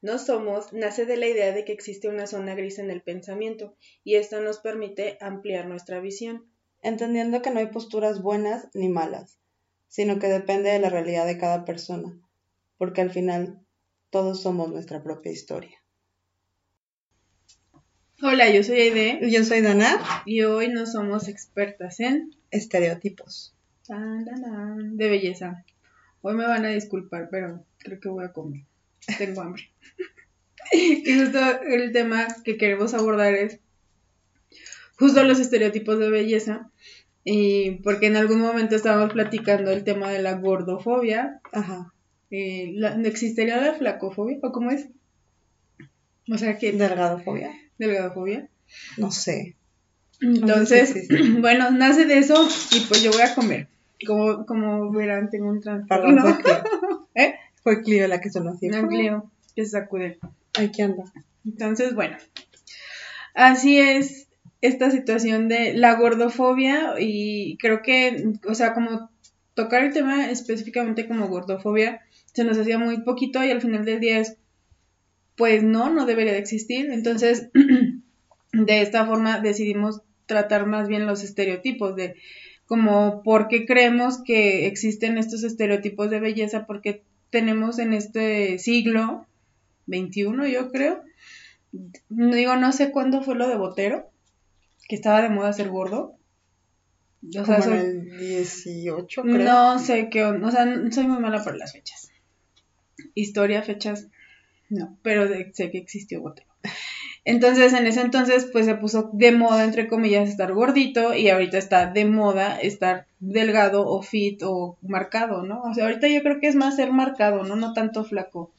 no somos nace de la idea de que existe una zona gris en el pensamiento y esto nos permite ampliar nuestra visión. Entendiendo que no hay posturas buenas ni malas, sino que depende de la realidad de cada persona, porque al final todos somos nuestra propia historia. Hola, yo soy Aide. Yo soy Dana. Y hoy no somos expertas en estereotipos de belleza. Hoy me van a disculpar, pero creo que voy a comer. Tengo hambre. y justo el tema que queremos abordar es justo los estereotipos de belleza. Y porque en algún momento estábamos platicando el tema de la gordofobia. Ajá. Eh, ¿Existiría la flacofobia? ¿O cómo es? O sea que. Delgadofobia. Delgadofobia. No sé. Entonces, bueno, nace de eso y pues yo voy a comer. Como, como verán, tengo un transporte. Fue Clio la que sonó así. No, Clio, que se sacude. Aquí anda. Entonces, bueno. Así es esta situación de la gordofobia y creo que, o sea, como tocar el tema específicamente como gordofobia se nos hacía muy poquito y al final del día es, pues no, no debería de existir. Entonces, de esta forma decidimos tratar más bien los estereotipos de como por qué creemos que existen estos estereotipos de belleza, porque tenemos en este siglo 21, yo creo, digo, no sé cuándo fue lo de Botero, que estaba de moda ser gordo. O sea, Como en el 18, creo. No sé qué, o sea, soy muy mala por las fechas. Historia, fechas, no, pero sé que existió Botero. Entonces, en ese entonces, pues se puso de moda, entre comillas, estar gordito y ahorita está de moda estar delgado o fit o marcado, ¿no? O sea, ahorita yo creo que es más ser marcado, ¿no? No tanto flaco.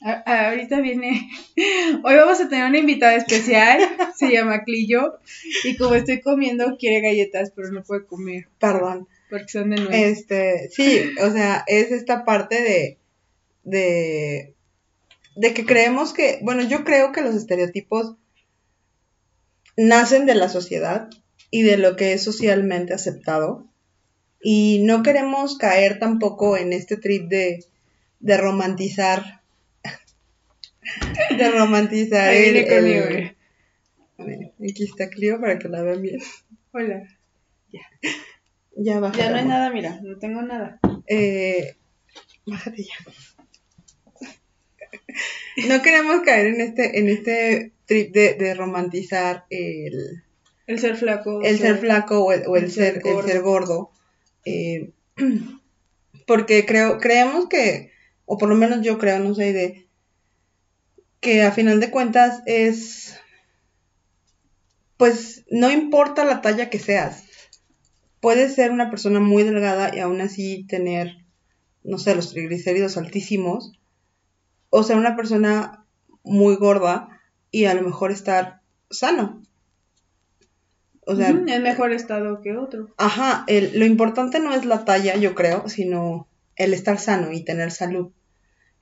ahorita viene, hoy vamos a tener una invitada especial, se llama Clillo, y como estoy comiendo, quiere galletas, pero no puede comer. Perdón. Porque son de nuevo. Este, sí, o sea, es esta parte de, de de que creemos que, bueno, yo creo que los estereotipos nacen de la sociedad y de lo que es socialmente aceptado. Y no queremos caer tampoco en este trip de, de romantizar. de romantizar el, el, Aquí está Clio para que la vean bien. Hola. Ya. Ya baja. Ya no hay nada, mira, no tengo nada. Eh, bájate ya no queremos caer en este, en este trip de, romantizar el, el ser flaco. El ser, flaco o el, ser, gordo. el ser gordo. Eh, porque creo, creemos que, o por lo menos yo creo, no sé, de que a final de cuentas es, pues no importa la talla que seas. Puedes ser una persona muy delgada y aún así tener, no sé, los triglicéridos altísimos o ser una persona muy gorda y a lo mejor estar sano. O sea, en mejor estado que otro. Ajá, lo importante no es la talla, yo creo, sino el estar sano y tener salud.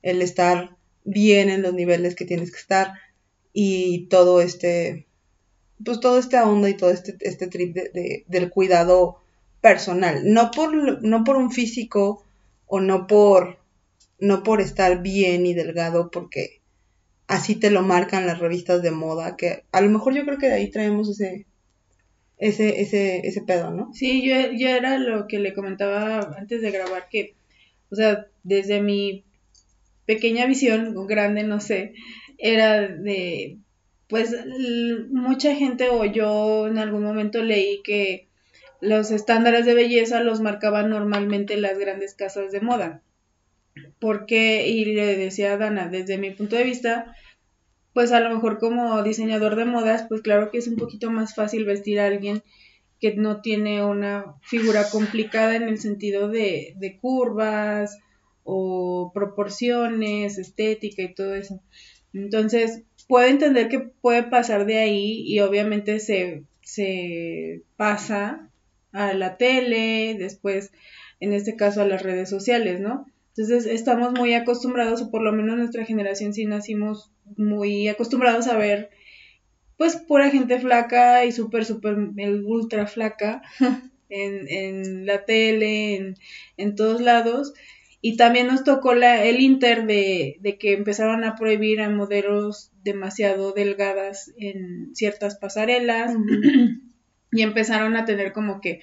El estar bien en los niveles que tienes que estar y todo este, pues todo este onda y todo este, este trip de, del cuidado personal. No por, no por un físico o no por no por estar bien y delgado, porque así te lo marcan las revistas de moda, que a lo mejor yo creo que de ahí traemos ese, ese, ese, ese pedo, ¿no? Sí, yo, yo era lo que le comentaba antes de grabar, que, o sea, desde mi pequeña visión, grande, no sé, era de, pues, mucha gente o yo en algún momento leí que los estándares de belleza los marcaban normalmente las grandes casas de moda porque, y le decía a Dana, desde mi punto de vista, pues a lo mejor como diseñador de modas, pues claro que es un poquito más fácil vestir a alguien que no tiene una figura complicada en el sentido de, de curvas o proporciones, estética y todo eso. Entonces, puedo entender que puede pasar de ahí y obviamente se, se pasa a la tele, después, en este caso, a las redes sociales, ¿no? Entonces estamos muy acostumbrados, o por lo menos nuestra generación sí nacimos muy acostumbrados a ver pues pura gente flaca y súper, súper, ultra flaca en, en la tele, en, en todos lados. Y también nos tocó la, el inter de, de que empezaron a prohibir a modelos demasiado delgadas en ciertas pasarelas y empezaron a tener como que,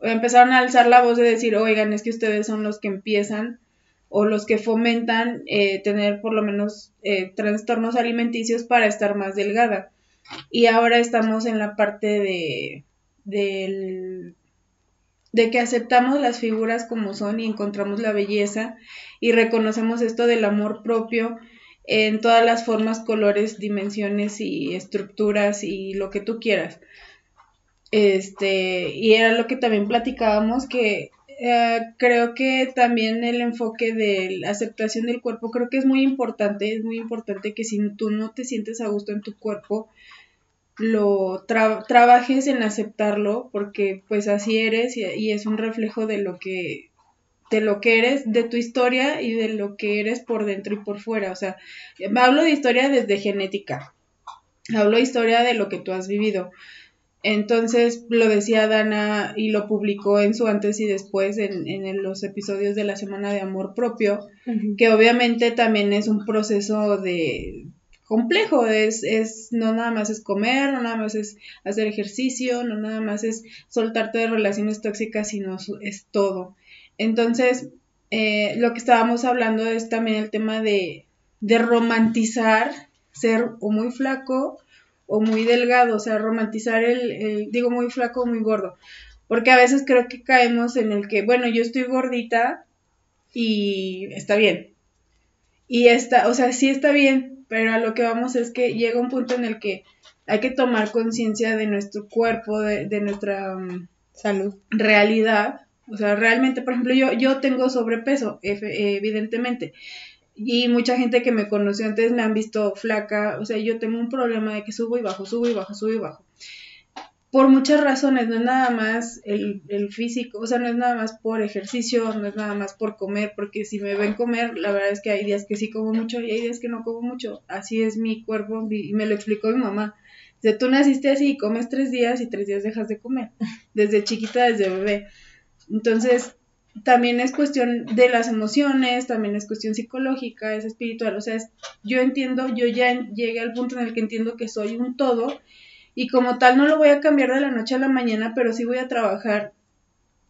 empezaron a alzar la voz de decir, oigan, es que ustedes son los que empiezan o los que fomentan eh, tener por lo menos eh, trastornos alimenticios para estar más delgada. Y ahora estamos en la parte de, de que aceptamos las figuras como son y encontramos la belleza y reconocemos esto del amor propio en todas las formas, colores, dimensiones y estructuras y lo que tú quieras. Este, y era lo que también platicábamos que eh, creo que también el enfoque de la aceptación del cuerpo creo que es muy importante, es muy importante que si tú no te sientes a gusto en tu cuerpo, lo trabajes en aceptarlo porque pues así eres y, es un reflejo de lo que de lo que eres, de tu historia y de lo que eres por dentro y por fuera. O sea, hablo de historia desde genética. Hablo de historia de lo que tú has vivido. Entonces lo decía Dana y lo publicó en su antes y después en, en los episodios de la Semana de Amor Propio, que obviamente también es un proceso de complejo, es, es, no nada más es comer, no nada más es hacer ejercicio, no nada más es soltarte de relaciones tóxicas, sino es todo. Entonces, eh, lo que estábamos hablando es también el tema de, de romantizar ser o muy flaco o muy delgado, o sea, romantizar el, digo muy flaco o muy gordo, porque a veces creo que caemos en el que, bueno, yo estoy gordita y está bien. Y está, o sea, sí está bien, pero a lo que vamos es que llega un punto en el que hay que tomar conciencia de nuestro cuerpo, de, de nuestra mm, salud, realidad. O sea, realmente, por ejemplo, yo, yo tengo sobrepeso, evidentemente y mucha gente que me conoció antes me han visto flaca, o sea, yo tengo un problema de que subo y bajo, subo y bajo, subo y bajo. Por muchas razones, no es nada más el, físico, o sea, no es nada más por ejercicio, no es nada más por comer, porque si me ven comer, la verdad es que hay días que sí como mucho y hay días que no como mucho. Así es mi cuerpo y me lo explicó mi mamá. O tú naciste así, comes tres días y tres días dejas de comer, desde chiquita, desde bebé. Entonces, también es cuestión de las emociones, también es cuestión psicológica, es espiritual, o sea, yo entiendo, yo ya llegué al punto en el que entiendo que soy un todo y como tal no lo voy a cambiar de la noche a la mañana, pero sí voy a trabajar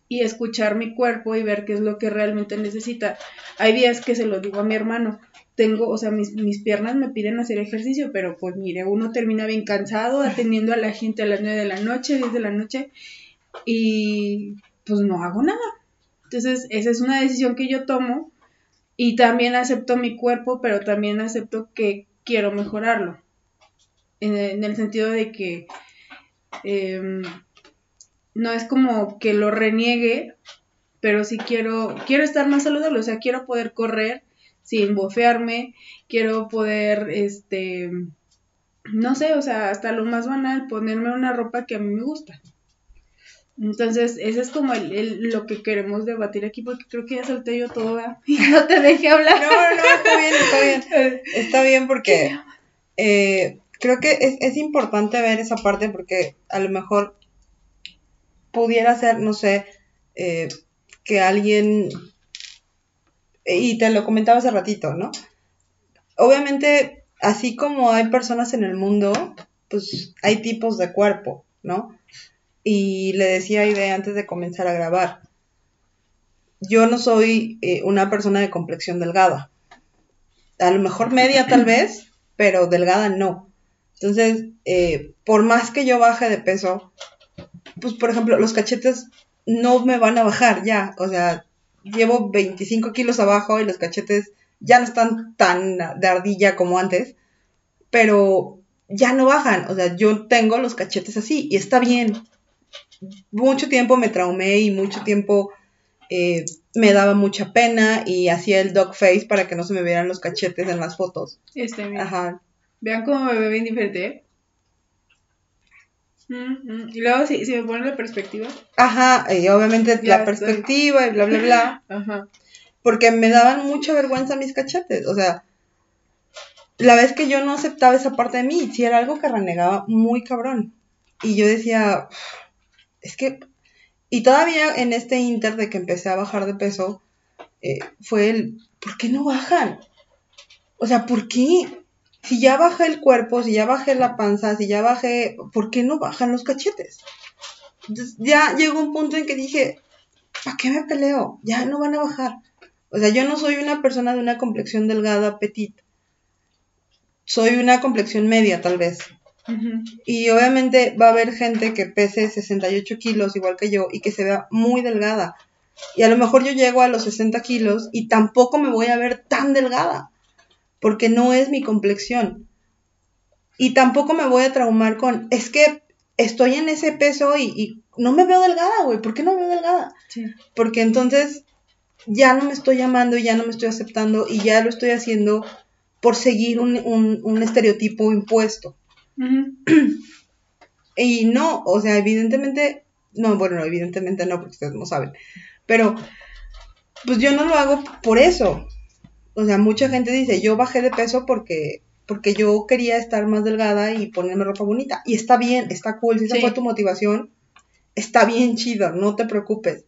y escuchar mi cuerpo y ver qué es lo que realmente necesita. Hay días que se lo digo a mi hermano, tengo, o sea, mis, mis piernas me piden hacer ejercicio, pero pues mire, uno termina bien cansado atendiendo a la gente a las 9 de la noche, 10 de la noche y pues no hago nada entonces, esa es una decisión que yo tomo y también acepto mi cuerpo, pero también acepto que quiero mejorarlo. En, el sentido de que em, no es como que lo reniegue, pero sí quiero, quiero estar más saludable, o sea, quiero poder correr sin bofearme, quiero poder, este, no sé, o sea, hasta lo más banal, ponerme una ropa que a mí me gusta. Entonces, ese es como el, lo que queremos debatir aquí, porque creo que ya solté yo toda y no te dejé hablar. No, no, está bien, está bien. Está bien porque eh, creo que es, es importante ver esa parte porque a lo mejor pudiera ser, no sé, eh, que alguien, y te lo comentaba hace ratito, ¿no? Obviamente, así como hay personas en el mundo, pues hay tipos de cuerpo, ¿no? Y le decía a Ide antes de comenzar a grabar, yo no soy eh, una persona de complexión delgada. A lo mejor media tal vez, pero delgada no. Entonces, eh, por más que yo baje de peso, pues por ejemplo, los cachetes no me van a bajar ya. O sea, llevo 25 kilos abajo y los cachetes ya no están tan de ardilla como antes, pero ya no bajan. O sea, yo tengo los cachetes así y está bien mucho tiempo me traumé y mucho tiempo eh, me daba mucha pena y hacía el dog face para que no se me vieran los cachetes en las fotos. Este, Ajá. Vean cómo me ve bien diferente. Mm, mm. Y luego si, si me ponen la perspectiva. Ajá, y obviamente la perspectiva y bla, bla, bla. Ajá. Porque me daban mucha vergüenza mis cachetes. O sea, la vez que yo no aceptaba esa parte de mí, si era algo que renegaba muy cabrón. Y yo decía, es que, y todavía en este inter de que empecé a bajar de peso, eh, fue el, ¿por qué no bajan? O sea, ¿por qué? Si ya bajé el cuerpo, si ya bajé la panza, si ya bajé, ¿por qué no bajan los cachetes? Ya llegó un punto en que dije, ¿para qué me peleo? Ya no van a bajar. O sea, yo no soy una persona de una complexión delgada, petit. Soy una complexión media, tal vez. Y obviamente va a haber gente que pese 68 kilos, igual que yo, y que se vea muy delgada. Y a lo mejor yo llego a los 60 kilos y tampoco me voy a ver tan delgada, porque no es mi complexión. Y tampoco me voy a traumar con, es que estoy en ese peso y, no me veo delgada, güey. ¿Por qué no me veo delgada? Porque entonces ya no me estoy amando, ya no me estoy aceptando y ya lo estoy haciendo por seguir un, un estereotipo impuesto. y no, o sea, evidentemente, no, bueno, no, evidentemente no, porque ustedes no saben, pero pues yo no lo hago por eso. O sea, mucha gente dice, yo bajé de peso porque porque yo quería estar más delgada y ponerme ropa bonita. Y está bien, está cool, si esa fue tu motivación, está bien chido, no te preocupes.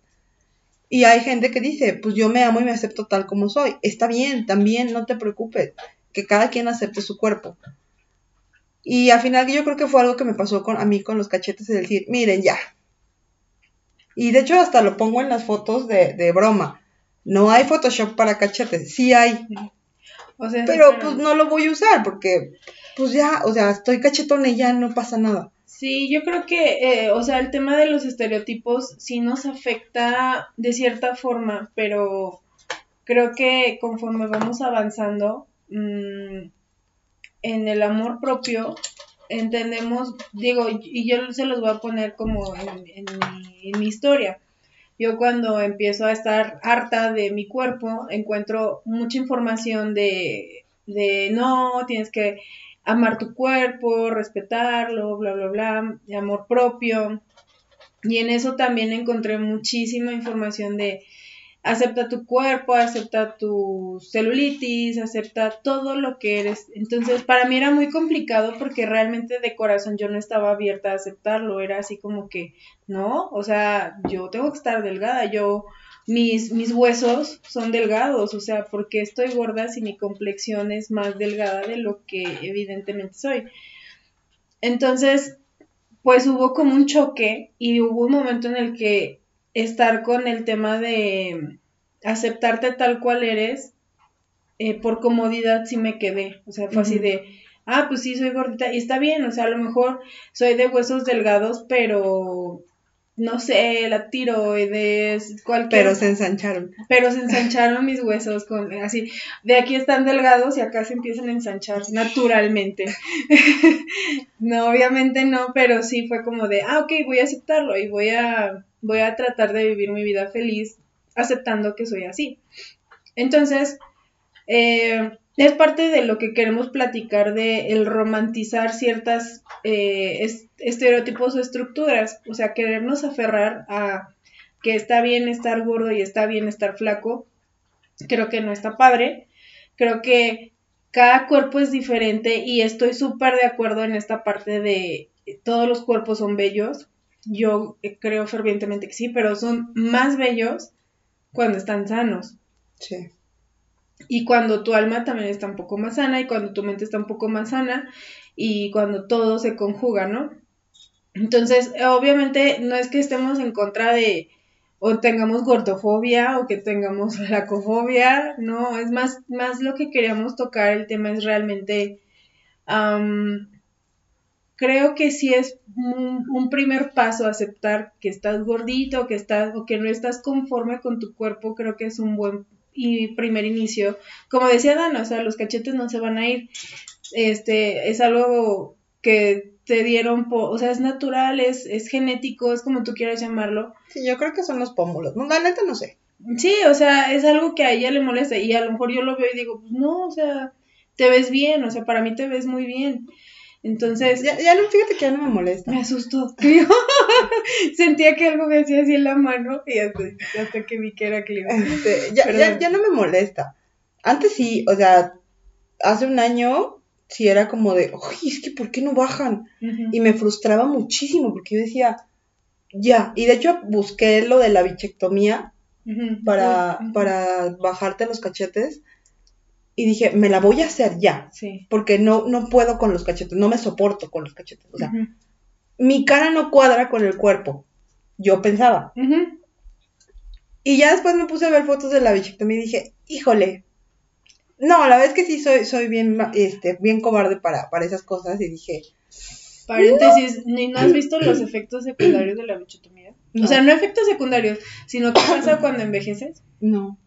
Y hay gente que dice, pues yo me amo y me acepto tal como soy. Está bien, también no te preocupes, que cada quien acepte su cuerpo. Y al final yo creo que fue algo que me pasó con, a mí con los cachetes, es decir, miren ya. Y de hecho hasta lo pongo en las fotos de, de broma. No hay Photoshop para cachetes, sí hay. O sea, pero pues no lo voy a usar porque pues ya, o sea, estoy cachetona y ya no pasa nada. Sí, yo creo que, eh, o sea, el tema de los estereotipos sí nos afecta de cierta forma, pero creo que conforme vamos avanzando, mmm, en el amor propio entendemos, digo, y yo se los voy a poner como en, mi, historia. Yo cuando empiezo a estar harta de mi cuerpo, encuentro mucha información de, de no, tienes que amar tu cuerpo, respetarlo, bla, bla, bla, de amor propio. Y en eso también encontré muchísima información de acepta tu cuerpo, acepta tu celulitis, acepta todo lo que eres. Entonces, para mí era muy complicado porque realmente de corazón yo no estaba abierta a aceptarlo, era así como que, no, o sea, yo tengo que estar delgada, yo mis mis huesos son delgados, o sea, porque estoy gorda si mi complexión es más delgada de lo que evidentemente soy. Entonces, pues hubo como un choque y hubo un momento en el que estar con el tema de aceptarte tal cual eres, eh, por comodidad sí me quedé. O sea, fue así de, ah, pues sí, soy gordita y está bien, o sea, a lo mejor soy de huesos delgados, pero no sé, la tiroides, cualquier... Pero se ensancharon. Pero se ensancharon mis huesos, con así, de aquí están delgados y acá se empiezan a ensanchar naturalmente. no, obviamente no, pero sí fue como de, ah, ok, voy a aceptarlo y voy a voy a tratar de vivir mi vida feliz aceptando que soy así. Entonces, eh, es parte de lo que queremos platicar de el romantizar ciertas eh, estereotipos o estructuras, o sea, querernos aferrar a que está bien estar gordo y está bien estar flaco, creo que no está padre, creo que cada cuerpo es diferente y estoy súper de acuerdo en esta parte de todos los cuerpos son bellos, yo creo fervientemente que sí, pero son más bellos cuando están sanos. Sí. Y cuando tu alma también está un poco más sana y cuando tu mente está un poco más sana y cuando todo se conjuga, ¿no? Entonces, obviamente no es que estemos en contra de o tengamos gordofobia o que tengamos flacofobia, no, es más, más lo que queríamos tocar, el tema es realmente creo que sí es un, primer paso aceptar que estás gordito, que estás o que no estás conforme con tu cuerpo, creo que es un buen y primer inicio. Como decía Dana, o sea, los cachetes no se van a ir. Este, es algo que te dieron, o sea, es natural, es, es genético, es como tú quieras llamarlo. Sí, yo creo que son los pómulos. No, la neta no sé. Sí, o sea, es algo que a ella le molesta y a lo mejor yo lo veo y digo, pues no, o sea, te ves bien, o sea, para mí te ves muy bien. Entonces. Ya, ya no, fíjate que ya no me molesta. Me asustó. Sentía que algo me hacía así en la mano y hasta, que vi que era clima. Este, ya, ya, ya, no me molesta. Antes sí, o sea, hace un año sí era como de, uy, es que ¿por qué no bajan? Y me frustraba muchísimo porque yo decía, ya. Y de hecho busqué lo de la bichectomía para, para bajarte los cachetes. Y dije, me la voy a hacer ya. Sí. Porque no, no puedo con los cachetes, no me soporto con los cachetes. O sea, mi cara no cuadra con el cuerpo. Yo pensaba. Y ya después me puse a ver fotos de la bichectomía y dije, híjole. No, la verdad es que sí soy, soy bien, este, bien cobarde para, para esas cosas. Y dije, Paréntesis, ¿ni no has visto los efectos secundarios de la bichotomía? No. O sea, no efectos secundarios, sino qué pasa cuando envejeces. no.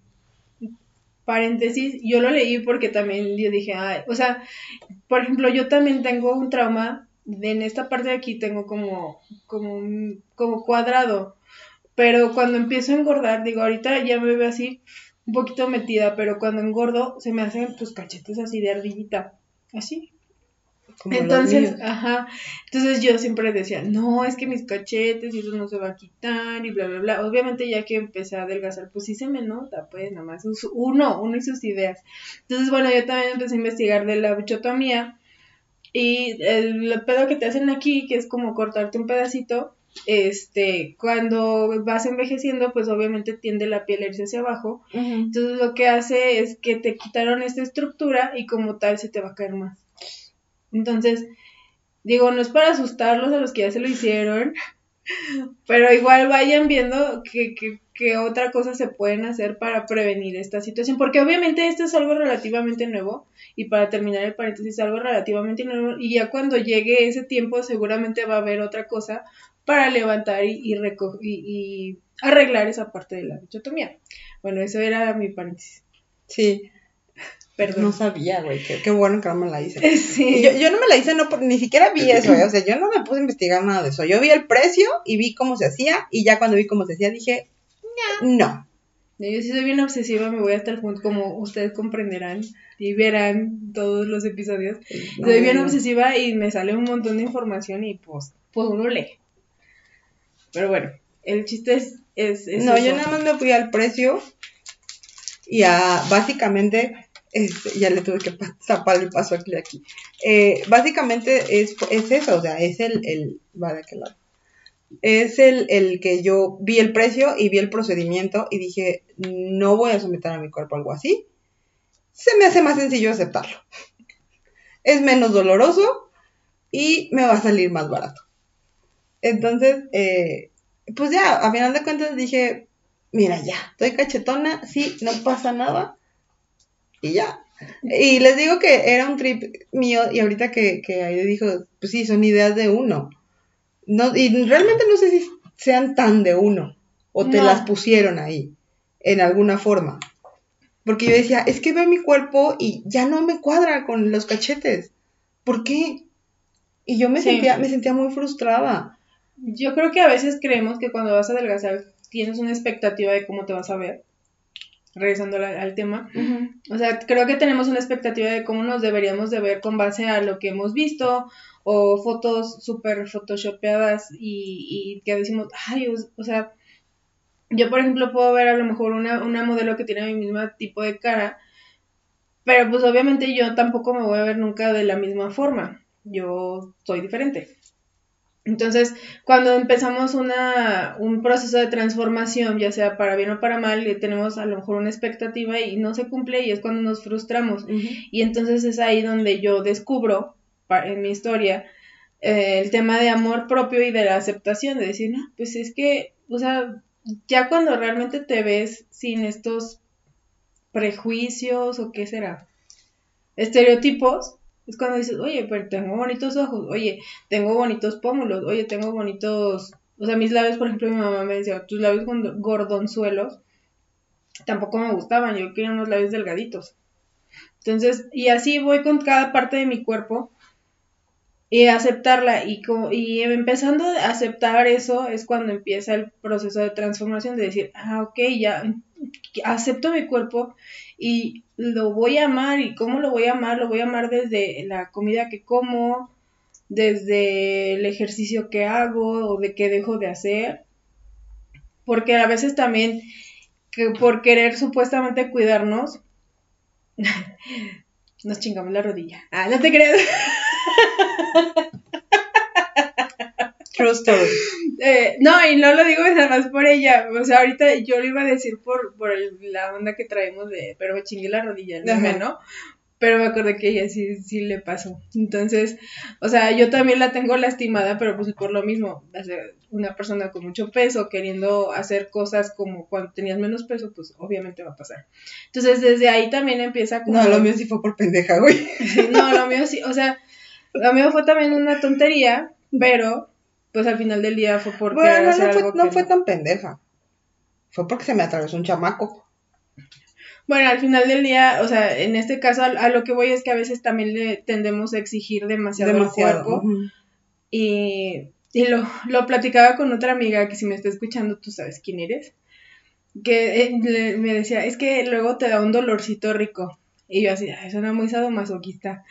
Paréntesis, yo lo leí porque también yo dije, ay, o sea, por ejemplo, yo también tengo un trauma, en esta parte de aquí tengo como, como, como cuadrado, pero cuando empiezo a engordar, digo, ahorita ya me veo así, un poquito metida, pero cuando engordo se me hacen pues cachetes así de ardillita, así, Como entonces, ajá, entonces yo siempre decía, no, es que mis cachetes y eso no se va a quitar y bla, bla, bla. Obviamente ya que empecé a adelgazar, pues sí se me nota, pues nada más uno, uno y sus ideas. Entonces, bueno, yo también empecé a investigar de la bichotomía y el, el pedo que te hacen aquí, que es como cortarte un pedacito, este, cuando vas envejeciendo, pues obviamente tiende la piel a irse hacia abajo. Entonces lo que hace es que te quitaron esta estructura y como tal se te va a caer más. Entonces, digo, no es para asustarlos a los que ya se lo hicieron, pero igual vayan viendo que, que, que otra cosa se pueden hacer para prevenir esta situación, porque obviamente esto es algo relativamente nuevo y para terminar el paréntesis, algo relativamente nuevo y ya cuando llegue ese tiempo seguramente va a haber otra cosa para levantar y, y, y, y arreglar esa parte de la bichotomía. Bueno, eso era mi paréntesis. Sí, Perdón. no sabía, güey. Qué, qué bueno que no me la hice. Sí. Yo, yo no me la hice, no, ni siquiera vi eso, ¿eh? o sea, yo no me puse a investigar nada de eso. Yo vi el precio y vi cómo se hacía, y ya cuando vi cómo se hacía dije, no. Yo sí soy bien obsesiva, me voy a estar junto, como ustedes comprenderán y verán todos los episodios. no, soy bien no. obsesiva y me sale un montón de información y pues, pues uno lee. Pero bueno, el chiste es... es, es No, eso. yo nada más me fui al precio y a básicamente, este, ya le tuve que pa- tapar el paso aquí aquí. Eh, básicamente es, es eso, o sea, es el, el, va de aquel lado. Es el, el que yo vi el precio y vi el procedimiento y dije, no voy a someter a mi cuerpo algo así. Se me hace más sencillo aceptarlo. Es menos doloroso y me va a salir más barato. Entonces, eh, pues ya, a final de cuentas dije, mira, ya, estoy cachetona, sí, no pasa nada. Y ya. Y les digo que era un trip mío y ahorita que, que Aide dijo, pues sí, son ideas de uno. No, y realmente no sé si sean tan de uno o te No. las pusieron ahí, en alguna forma. Porque yo decía, es que veo mi cuerpo y ya no me cuadra con los cachetes. ¿Por qué? Y yo me, Sí. sentía, me sentía muy frustrada. Yo creo que a veces creemos que cuando vas a adelgazar tienes una expectativa de cómo te vas a ver. Regresando al, al tema. O sea, creo que tenemos una expectativa de cómo nos deberíamos de ver con base a lo que hemos visto o fotos súper photoshopeadas y, y que decimos, ay, o, o sea, yo por ejemplo puedo ver a lo mejor una, una modelo que tiene mi mismo tipo de cara, pero pues obviamente yo tampoco me voy a ver nunca de la misma forma, yo soy diferente. Entonces, cuando empezamos una, un proceso de transformación, ya sea para bien o para mal, eh, tenemos a lo mejor una expectativa y no se cumple y es cuando nos frustramos. Y entonces es ahí donde yo descubro, en mi historia, eh, el tema de amor propio y de la aceptación, de decir, no, pues es que, o sea, ya cuando realmente te ves sin estos prejuicios o qué será, estereotipos, es cuando dices, oye, pero tengo bonitos ojos, oye, tengo bonitos pómulos, oye, tengo bonitos, o sea, mis labios, por ejemplo, mi mamá me decía, tus labios gordo- gordonzuelos, tampoco me gustaban, yo quería unos labios delgaditos. Entonces, y así voy con cada parte de mi cuerpo y aceptarla y, y empezando a aceptar eso es cuando empieza el proceso de transformación de decir, ah, ok, ya acepto mi cuerpo y lo voy a amar y cómo lo voy a amar, lo voy a amar desde la comida que como, desde el ejercicio que hago o de qué dejo de hacer, porque a veces también que por querer supuestamente cuidarnos nos chingamos la rodilla. Ah, no te creas. True story. Eh, no, y no lo digo nada más por ella. O sea, ahorita yo lo iba a decir por, por el- la onda que traemos de, pero me chingué la rodilla, el. ¿no? Pero me acordé que ella sí, sí le pasó. Entonces, o sea, yo también la tengo lastimada, pero pues por lo mismo, una persona con mucho peso queriendo hacer cosas como cuando tenías menos peso, pues obviamente va a pasar. Entonces, desde ahí también empieza como... No, lo mío sí fue por pendeja, güey. No, lo mío sí, o sea, lo mío fue también una tontería, pero pues al final del día fue porque Bueno, no fue, no fue tan pendeja. Fue porque se me atravesó un chamaco. Bueno, al final del día, o sea, en este caso a, a lo que voy es que a veces también le tendemos a exigir demasiado, Demasiado. al cuerpo y, y lo, lo platicaba con otra amiga que si me está escuchando tú sabes quién eres, que eh, le- me decía, es que luego te da un dolorcito rico y yo así, "Ay, suena muy sadomasoquista,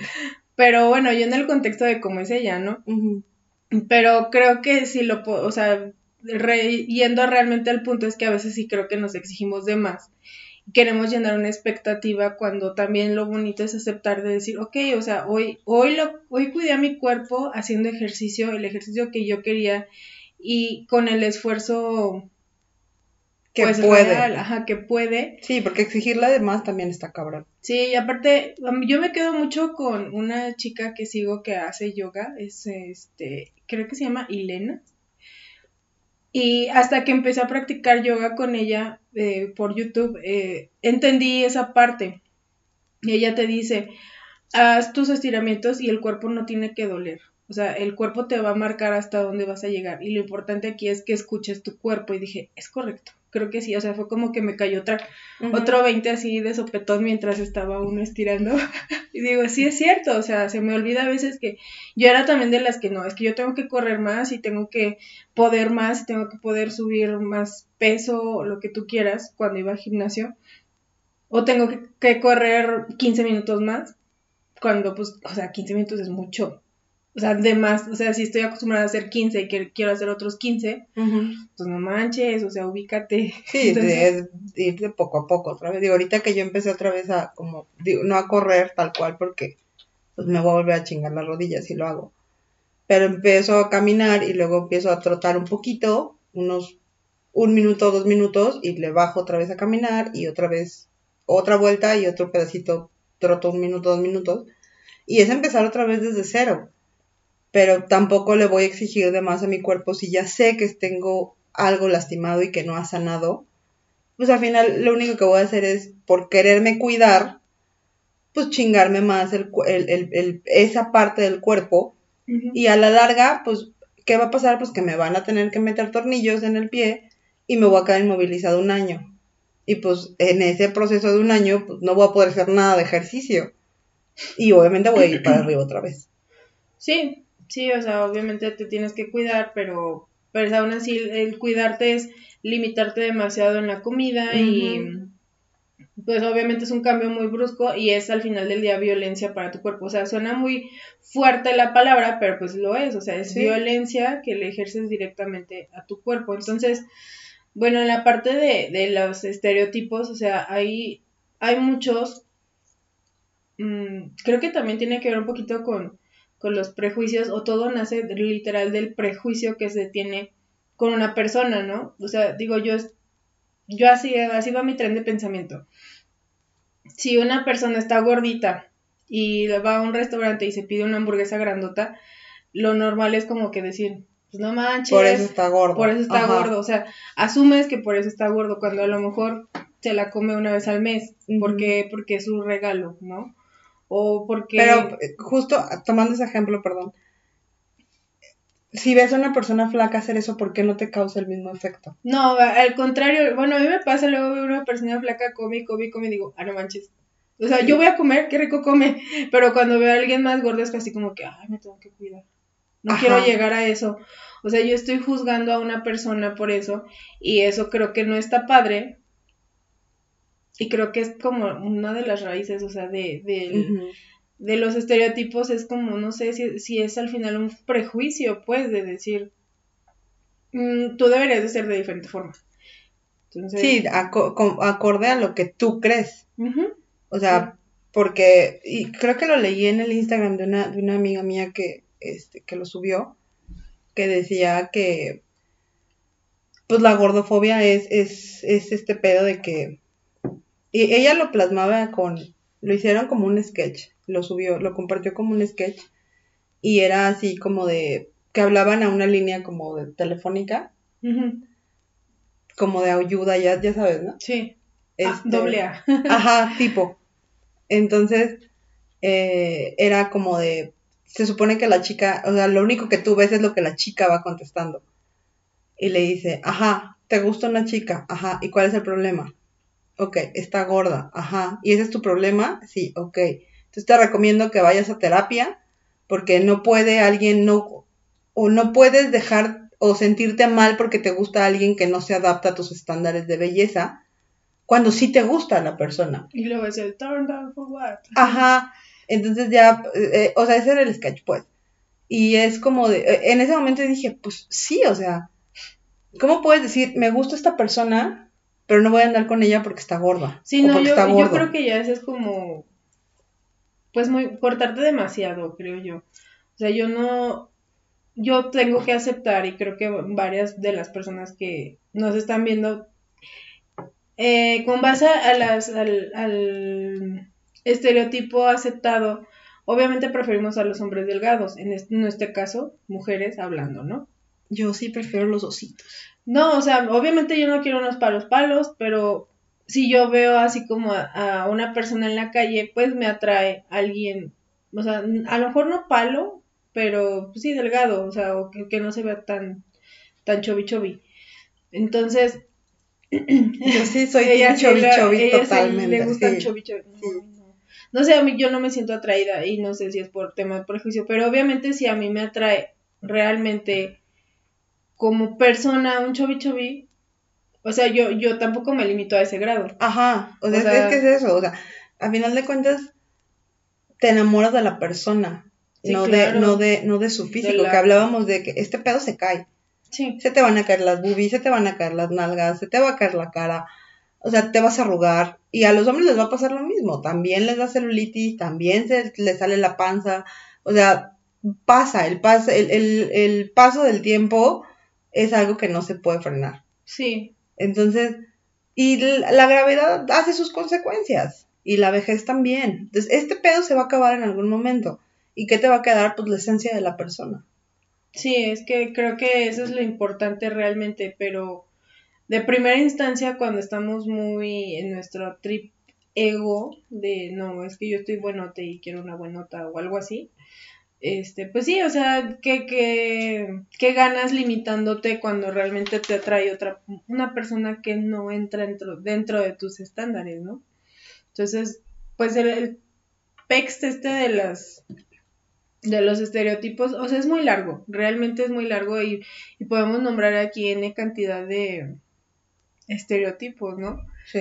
pero bueno, yo en el contexto de cómo es ella, ¿no? Pero creo que si lo, po- o sea, re- yendo realmente al punto es que a veces sí creo que nos exigimos de más. Queremos llenar una expectativa cuando también lo bonito es aceptar de decir, ok, o sea, hoy, hoy, lo, hoy cuidé a mi cuerpo haciendo ejercicio, el ejercicio que yo quería y con el esfuerzo Que pues, puede. real, ajá, que puede. Sí, porque exigirle de más también está cabrón. Sí, y aparte, yo me quedo mucho con una chica que sigo que hace yoga, es este, creo que se llama Ilena. Y hasta que empecé a practicar yoga con ella eh, por YouTube, eh, entendí esa parte. Y ella te dice, haz tus estiramientos y el cuerpo no tiene que doler. O sea, el cuerpo te va a marcar hasta dónde vas a llegar. Y lo importante aquí es que escuches tu cuerpo. Y dije, es correcto. Creo que sí. O sea, fue como que me cayó otra otro 20 así de sopetón mientras estaba uno estirando. y digo, sí es cierto, o sea, se me olvida a veces que yo era también de las que no, es que yo tengo que correr más y tengo que poder más y tengo que poder subir más peso lo que tú quieras cuando iba al gimnasio. O tengo que, que correr 15 minutos más cuando, pues, o sea, 15 minutos es mucho. O sea, de más, o sea, si estoy acostumbrada a hacer 15 y que quiero hacer otros 15, Ujú. pues no manches, o sea, ubícate. Sí, Entonces- es ir de poco a poco otra vez. Digo, ahorita que yo empecé otra vez a, como, digo, no a correr tal cual porque pues me voy a volver a chingar las rodillas si lo hago. Pero empiezo a caminar y luego empiezo a trotar un poquito, unos un minuto, dos minutos, y le bajo otra vez a caminar y otra vez otra vuelta y otro pedacito, troto un minuto, dos minutos. Y es empezar otra vez desde cero. Pero tampoco le voy a exigir de más a mi cuerpo si ya sé que tengo algo lastimado y que no ha sanado. Pues al final lo único que voy a hacer es, por quererme cuidar, pues chingarme más el, el- esa parte del cuerpo y a la larga, pues, ¿qué va a pasar? Pues que me van a tener que meter tornillos en el pie y me voy a quedar inmovilizado un año. Y pues en ese proceso de un año, pues no voy a poder hacer nada de ejercicio. Y obviamente voy a ir para arriba otra vez. Sí, sí, o sea, obviamente te tienes que cuidar, pero, pero aún así el cuidarte es limitarte demasiado en la comida y pues obviamente es un cambio muy brusco y es al final del día violencia para tu cuerpo. O sea, suena muy fuerte la palabra, pero pues lo es, o sea, es Sí. violencia que le ejerces directamente a tu cuerpo. Entonces, bueno, en la parte de, de los estereotipos, o sea, hay, hay muchos, mm, creo que también tiene que ver un poquito con, con los prejuicios, o todo nace literal del prejuicio que se tiene con una persona, ¿no? O sea, digo, yo, yo así, así va mi tren de pensamiento. Si una persona está gordita y va a un restaurante y se pide una hamburguesa grandota, lo normal es como que decir, pues no manches, Por eso está gordo. por eso está Ajá. gordo, o sea, asumes que por eso está gordo, cuando a lo mejor se la come una vez al mes, porque, porque es un regalo, ¿no? O porque... Pero eh, justo tomando ese ejemplo, perdón. Si ves a una persona flaca hacer eso, ¿por qué no te causa el mismo efecto? No, al contrario, bueno, a mí me pasa, luego veo una persona flaca, come y come come y digo, ah, no manches. O sea, yo voy a comer, qué rico come, pero cuando veo a alguien más gordo es casi como que, ay, me tengo que cuidar. No Ajá. quiero llegar a eso. O sea, yo estoy juzgando a una persona por eso y eso creo que no está padre. Y creo que es como una de las raíces, o sea, de, Ujú. de los estereotipos es como, no sé si, si es al final un prejuicio, pues, de decir, "Mm, tú deberías de ser de diferente forma. Entonces, Sí, aco- acorde a lo que tú crees. O sea, porque, y creo que lo leí en el Instagram de una, de una amiga mía que, este, que lo subió, que decía que, pues la gordofobia es, es, es este pedo de que y ella lo plasmaba con, lo hicieron como un sketch, lo subió, lo compartió como un sketch y era así como de, que hablaban a una línea como de telefónica, como de ayuda, ya, ya sabes, ¿no? Sí. Ah, este, doble A. ajá, tipo. Entonces, eh, era como de, se supone que la chica, o sea, lo único que tú ves es lo que la chica va contestando. Y le dice, ajá, ¿te gusta una chica? Ajá, ¿y cuál es el problema? Ok, está gorda, ajá. ¿Y ese es tu problema? Sí, ok. Entonces te recomiendo que vayas a terapia porque no puede alguien, no, o no puedes dejar o sentirte mal porque te gusta alguien que no se adapta a tus estándares de belleza cuando sí te gusta la persona. Y luego es el turn down for what? Ajá. Entonces ya, eh, o sea, ese era el sketch, pues. Y es como de, eh, en ese momento dije, pues sí, o sea, ¿cómo puedes decir, me gusta esta persona, pero no voy a andar con ella porque está gorda? Sí, no, yo, yo creo que ya eso es como, pues muy, cortarte demasiado, creo yo. O sea, yo no, yo tengo que aceptar, y creo que varias de las personas que nos están viendo, eh, con base a las, al, al, estereotipo aceptado, obviamente preferimos a los hombres delgados, en este, en este caso, mujeres hablando, ¿no? Yo sí prefiero los ositos. No, o sea, obviamente yo no quiero unos palos palos, pero si yo veo así como a, una persona en la calle, pues me atrae alguien, o sea, a lo mejor no palo, pero pues, sí delgado, o sea, o que, no se vea tan, tan chovi chovi. Entonces, yo sí soy ella chovi chovi totalmente. le gusta el chovi chovi. No, sé, a mí yo no me siento atraída y no sé si es por tema de prejuicio, pero obviamente si a mí me atrae realmente como persona un chovi chovi, o sea, yo, yo tampoco me limito a ese grado. Ajá, o sea, es que es eso, o sea, a final de cuentas te enamoras de la persona, no, de, no, de, no de su físico, que hablábamos de que este pedo se cae. Sí. Se te van a caer las boobies, se te van a caer las nalgas, se te va a caer la cara, o sea, te vas a arrugar. Y a los hombres les va a pasar lo mismo, también les da celulitis, también se les sale la panza, o sea, pasa, el, pas, el, el, el paso del tiempo es algo que no se puede frenar. Sí. Entonces, y la gravedad hace sus consecuencias y la vejez también. Entonces, este pedo se va a acabar en algún momento. ¿Y qué te va a quedar? Pues la esencia de la persona. Sí, es que creo que eso es lo importante realmente, pero de primera instancia cuando estamos muy en nuestro trip ego de no, es que yo estoy buenote y quiero una buenota o algo así, este, pues sí, o sea, ¿qué, qué, ganas limitándote cuando realmente te atrae otra, una persona que no entra dentro, dentro de tus estándares, ¿no? Entonces, pues el, el este de las de los estereotipos, o sea, es muy largo, realmente es muy largo y, y podemos nombrar aquí N cantidad de estereotipos, ¿no? Sí.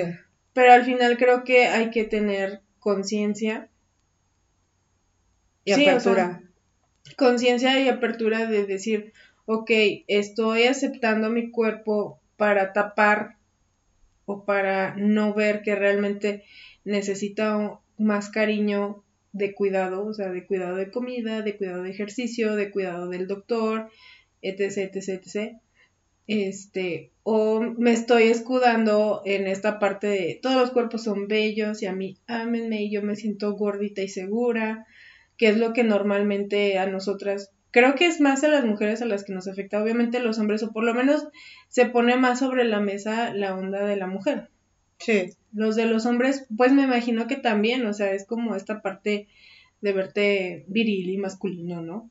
Pero al final creo que hay que tener conciencia. Y apertura conciencia y apertura de decir, ok, estoy aceptando mi cuerpo para tapar o para no ver que realmente necesita más cariño de cuidado, o sea, de cuidado de comida, de cuidado de ejercicio, de cuidado del doctor, etc, etc, etc. Este, o me estoy escudando en esta parte de todos los cuerpos son bellos y a mí ámenme y yo me siento gordita y segura que es lo que normalmente a nosotras, creo que es más a las mujeres a las que nos afecta, obviamente los hombres, o por lo menos se pone más sobre la mesa la onda de la mujer. Sí. Los de los hombres, pues me imagino que también, o sea, es como esta parte de verte viril y masculino, ¿no?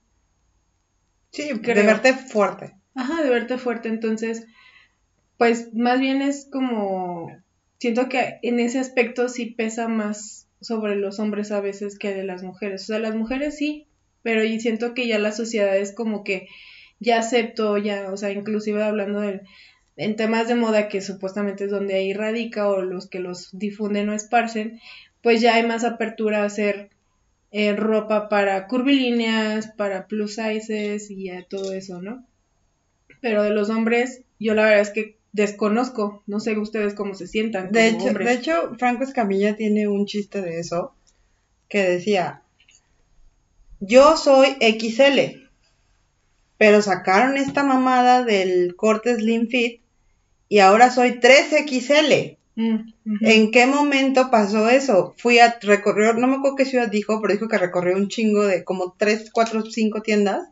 Sí, de verte fuerte. Ajá, de verte fuerte, entonces, pues más bien es como, siento que en ese aspecto sí pesa más sobre los hombres a veces que de las mujeres. O sea, las mujeres sí, pero yo siento que ya la sociedad es como que ya acepto, ya, o sea, inclusive hablando de, en temas de moda que supuestamente es donde ahí radica o los que los difunden o esparcen, pues ya hay más apertura a hacer eh, ropa para curvilíneas, para plus sizes y ya todo eso, ¿no? Pero de los hombres, yo la verdad es que desconozco, no sé ustedes cómo se sientan. de, hecho, de hecho, Franco Escamilla tiene un chiste de eso que decía, yo soy XL, pero sacaron esta mamada del corte Slim Fit y ahora soy 3XL. Mm. ¿En qué momento pasó eso? Fui a recorrer, no me acuerdo qué ciudad dijo, pero dijo que recorrió un chingo de como 3, 4, 5 tiendas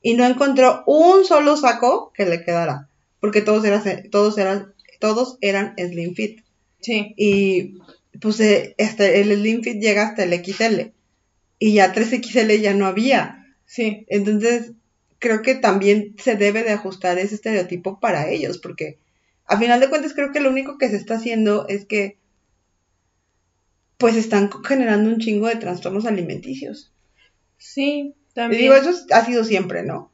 y no encontró un solo saco que le quedara, porque todos eran, todos eran, todos eran slim fit. Sí, Y pues eh, este, el slim fit llega hasta el XL y ya 3XL ya no había. sí, Entonces, creo que también se debe de ajustar ese estereotipo para ellos, porque a final de cuentas creo que lo único que se está haciendo es que pues están generando un chingo de trastornos alimenticios. sí, Y también. digo, eso es- ha sido siempre, ¿no?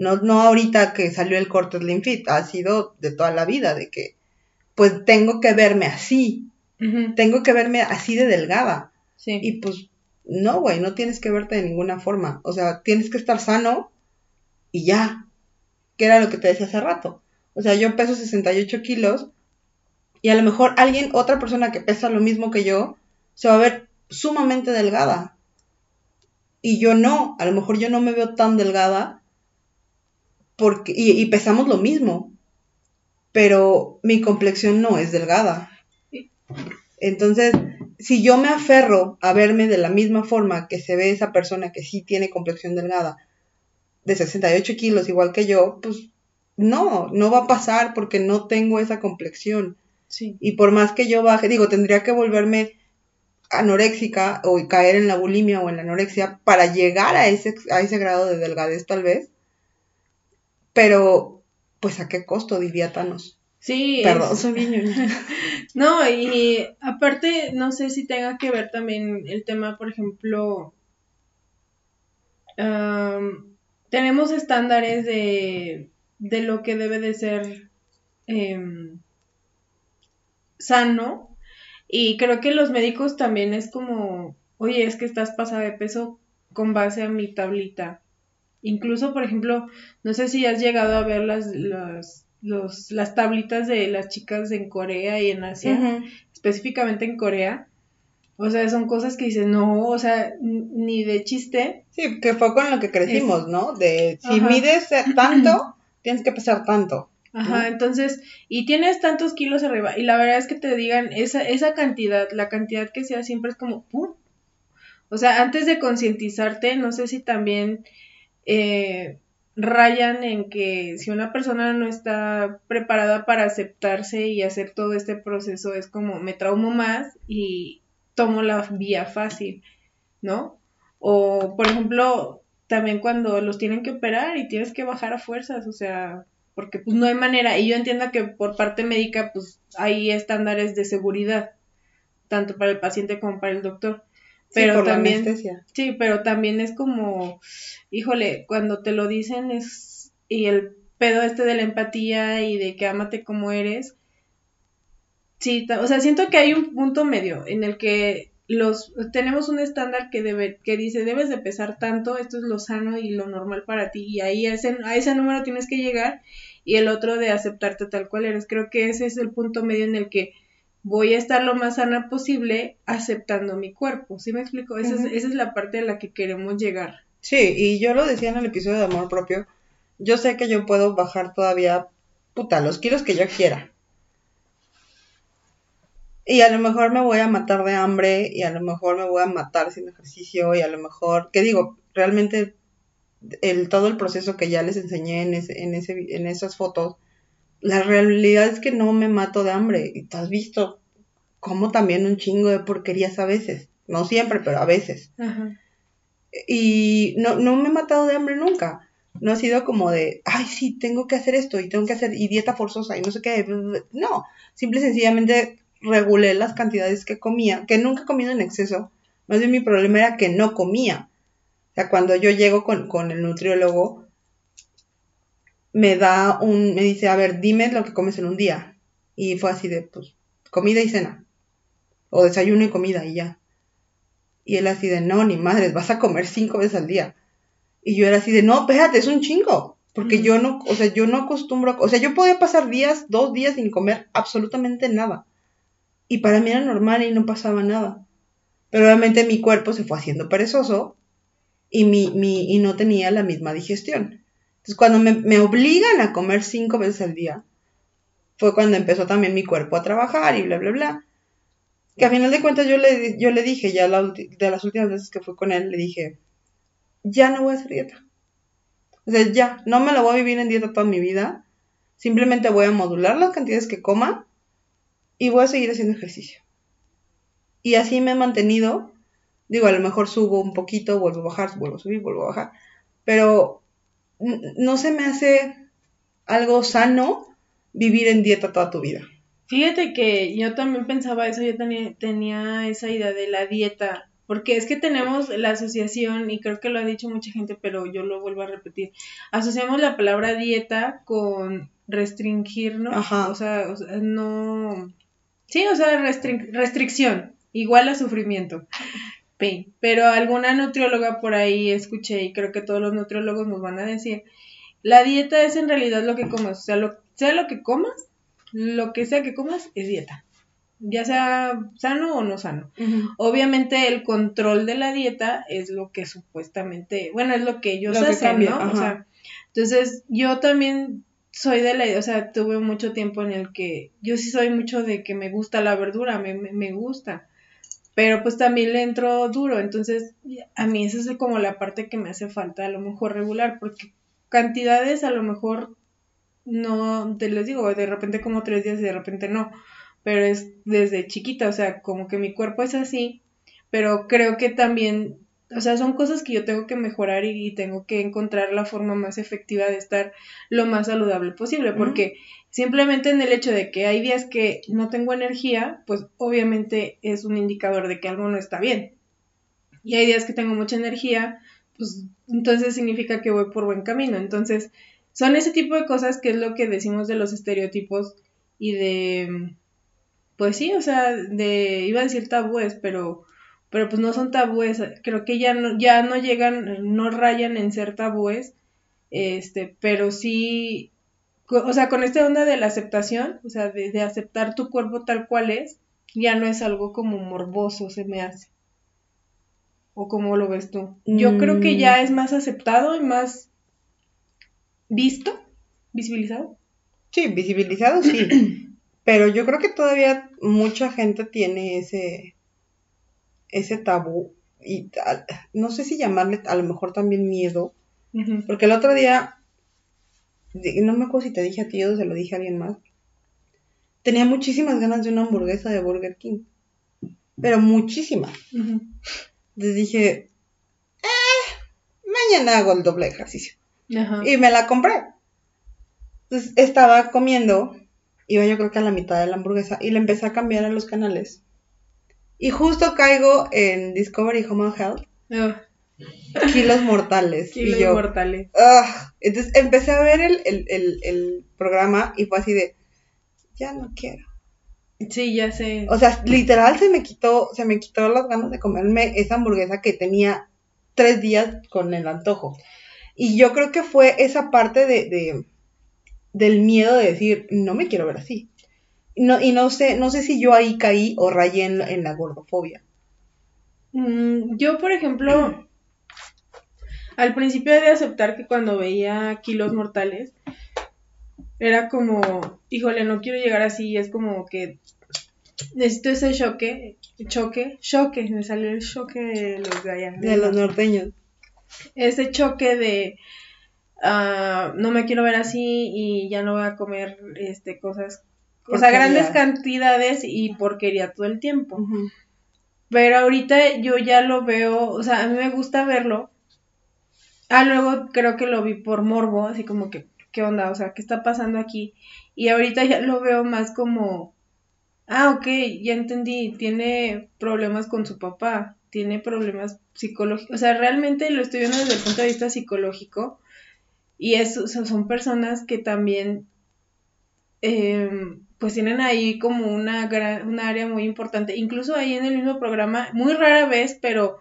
No, no ahorita que salió el corte Slim Fit, ha sido de toda la vida, de que pues tengo que verme así, tengo que verme así de delgada. Sí, Y pues, no, güey, no tienes que verte de ninguna forma. O sea, tienes que estar sano y ya. Que era lo que te decía hace rato. O sea, yo peso 68 kilos y a lo mejor alguien, otra persona que pesa lo mismo que yo, se va a ver sumamente delgada. Y yo no, a lo mejor yo no me veo tan delgada porque, y, y pesamos lo mismo, pero mi complexión no es delgada. Entonces, si yo me aferro a verme de la misma forma que se ve esa persona que sí tiene complexión delgada, de 68 kilos igual que yo, pues no, no va a pasar porque no tengo esa complexión. sí, Y por más que yo baje, digo, tendría que volverme anoréxica o caer en la bulimia o en la anorexia para llegar a ese, a ese grado de delgadez tal vez. Pero, pues a qué costo, diría Thanos. sí. Perdón, es- soy bien ñoña. No, y aparte, no sé si tenga que ver también el tema, por ejemplo, tenemos estándares de, de lo que debe de ser em, sano, y creo que los médicos también es como, oye, es que estás pasada de peso con base a mi tablita. Incluso, por ejemplo, no sé si has llegado a ver las, las, los, las tablitas de las chicas en Corea y en Asia específicamente en Corea. O sea, son cosas que dices, no, o sea, ni de chiste. Sí, que fue con lo que crecimos, ¿no? De si Ajá. mides eh, tanto, tienes que pesar tanto. Ajá, ¿no? entonces, y tienes tantos kilos arriba, y la verdad es que te digan esa, esa cantidad, la cantidad que sea siempre es como, ¡pum! O sea, antes de concientizarte, no sé si también eh, rayan en que si una persona no está preparada para aceptarse y hacer todo este proceso, es como, me traumo más y tomo la vía fácil, ¿no? O, por ejemplo, también cuando los tienen que operar y tienes que bajar a fuerzas, o sea, porque pues no hay manera, y yo entiendo que por parte médica pues hay estándares de seguridad, tanto para el paciente como para el doctor, Sí, pero la también, anestesia. sí, pero también es como, híjole, cuando te lo dicen es, y el pedo este de la empatía y de que ámate como eres, sí, o sea, siento que hay un punto medio en el que los tenemos un estándar que debe que dice debes de pesar tanto, esto es lo sano y lo normal para ti y ahí a ese, a ese número tienes que llegar y el otro de aceptarte tal cual eres. Creo que ese es el punto medio en el que voy a estar lo más sana posible aceptando mi cuerpo. ¿Sí me explico? Esa, es, esa es la parte a la que queremos llegar. Sí, y yo lo decía en el episodio de amor propio. Yo sé que yo puedo bajar todavía, puta, los kilos que yo quiera. Y a lo mejor me voy a matar de hambre, y a lo mejor me voy a matar sin ejercicio, y a lo mejor, ¿qué digo? Realmente el, todo el proceso que ya les enseñé en, ese, en, ese, en esas fotos, la realidad es que no me mato de hambre. Y tú has visto como también un chingo de porquerías a veces. No siempre, pero a veces Ajá. y no, no me he matado de hambre nunca. No ha sido como de, ay, sí, tengo que hacer esto y tengo que hacer, y dieta forzosa y no sé qué. No, simple y sencillamente regulé las cantidades que comía, que nunca he comido en exceso. Más bien mi problema era que no comía. O sea, cuando yo llego con, con el nutriólogo, me da un, me dice, a ver, dime lo que comes en un día. Y fue así de, pues, comida y cena. O desayuno y comida y ya. Y él así de, no, ni madres, vas a comer cinco veces al día. Y yo era así de, no, espérate, es un chingo. Porque yo no, o sea, yo no acostumbro, o sea, yo podía pasar días, dos días sin comer absolutamente nada. Y para mí era normal y no pasaba nada. Pero obviamente mi cuerpo se fue haciendo perezoso y, mi, mi, y no tenía la misma digestión. Entonces cuando me, obligan a comer cinco veces al día, fue cuando empezó también mi cuerpo a trabajar y bla, bla, bla. Que a final de cuentas yo le, yo le dije, ya de las últimas veces que fui con él, le dije, ya no voy a hacer dieta. O sea, ya, no me la voy a vivir en dieta toda mi vida. Simplemente voy a modular las cantidades que coma y voy a seguir haciendo ejercicio. Y así me he mantenido. Digo, a lo mejor subo un poquito, vuelvo a bajar, vuelvo a subir, vuelvo a bajar. Pero no se me hace algo sano vivir en dieta toda tu vida. Fíjate que yo también pensaba eso, yo tenía, tenía esa idea de la dieta, porque es que tenemos la asociación, y creo que lo ha dicho mucha gente, pero yo lo vuelvo a repetir, asociamos la palabra dieta con restringirnos, Ajá. O, sea, o sea, no... Sí, o sea, restricción, igual a sufrimiento. Pero alguna nutrióloga por ahí escuché, y creo que todos los nutriólogos nos van a decir, la dieta es en realidad lo que comes, o sea, lo, sea lo que comas, lo que sea que comas es dieta, ya sea sano o no sano. Obviamente el control de la dieta es lo que supuestamente, bueno, es lo que ellos hacen, ¿no? O sea, entonces yo también soy de la idea, o sea, tuve mucho tiempo en el que yo sí soy mucho de que me gusta la verdura, me, me, me gusta, pero pues también le entro duro, entonces a mí esa es como la parte que me hace falta a lo mejor regular, porque cantidades a lo mejor no, te les digo, de repente como tres días y de repente no, pero es desde chiquita, o sea, como que mi cuerpo es así, pero creo que también, o sea, son cosas que yo tengo que mejorar y, tengo que encontrar la forma más efectiva de estar lo más saludable posible, porque simplemente en el hecho de que hay días que no tengo energía, pues obviamente es un indicador de que algo no está bien. Y hay días que tengo mucha energía, pues entonces significa que voy por buen camino. Entonces, son ese tipo de cosas que es lo que decimos de los estereotipos y de, pues sí, o sea, de, iba a decir tabúes, pero, pero pues no son tabúes, creo que ya no, ya no llegan, no rayan en ser tabúes, este, pero sí, o sea, con esta onda de la aceptación, o sea, de, de aceptar tu cuerpo tal cual es, ya no es algo como morboso, se me hace. ¿O cómo lo ves tú? Yo creo que ya mm. es más aceptado y más visto, visibilizado. Sí, visibilizado, sí. Pero yo creo que todavía mucha gente tiene ese, ese tabú y no sé si llamarle a lo mejor también miedo, porque el otro día, no me acuerdo si te dije a ti o se lo dije a alguien más, tenía muchísimas ganas de una hamburguesa de Burger King, pero muchísimas. Entonces dije, eh, mañana hago el doble ejercicio. Y me la compré. Entonces estaba comiendo, iba yo creo que a la mitad de la hamburguesa, y le empecé a cambiar a los canales. Y justo caigo en Discovery Home and Health. Kilos mortales. Kilos y yo, mortales. entonces empecé a ver el, el, programa y fue así de, ya no quiero. Sí, ya sé. O sea, literal se me quitó, se me quitó las ganas de comerme esa hamburguesa que tenía tres días con el antojo. Y yo creo que fue esa parte de, del miedo de decir, no me quiero ver así. No, y no sé, no sé si yo ahí caí o rayé en, la gordofobia. Mm, yo, por ejemplo, al principio de aceptar que cuando veía kilos mortales, era como, híjole, no quiero llegar así, es como que necesito ese choque, choque, choque, me salió el choque de los de De los norteños ese choque de uh, no me quiero ver así y ya no voy a comer este cosas, o sea, grandes cantidades y porquería todo el tiempo. Pero ahorita yo ya lo veo, o sea, a mí me gusta verlo. Ah, luego creo que lo vi por morbo, así como que, ¿qué onda? O sea, ¿qué está pasando aquí? Y ahorita ya lo veo más como, ah, ok, ya entendí, tiene problemas con su papá tiene problemas psicológicos, o sea, realmente lo estoy viendo desde el punto de vista psicológico y eso, son personas que también em, pues tienen ahí como una gran, área muy importante, incluso ahí en el mismo programa, muy rara vez, pero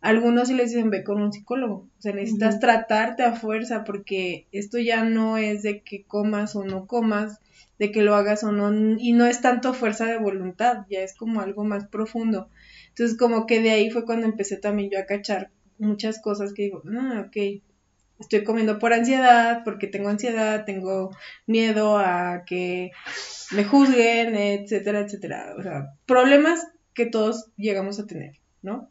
algunos sí les dicen ve con un psicólogo, o sea, necesitas tratarte a fuerza porque esto ya no es de que comas o no comas, de que lo hagas o no, y no es tanto fuerza de voluntad, ya es como algo más profundo. Entonces como que de ahí fue cuando empecé también yo a cachar muchas cosas que digo, ah, ok, estoy comiendo por ansiedad, porque tengo ansiedad, tengo miedo a que me juzguen, etcétera, etcétera. O sea, problemas que todos llegamos a tener, ¿no?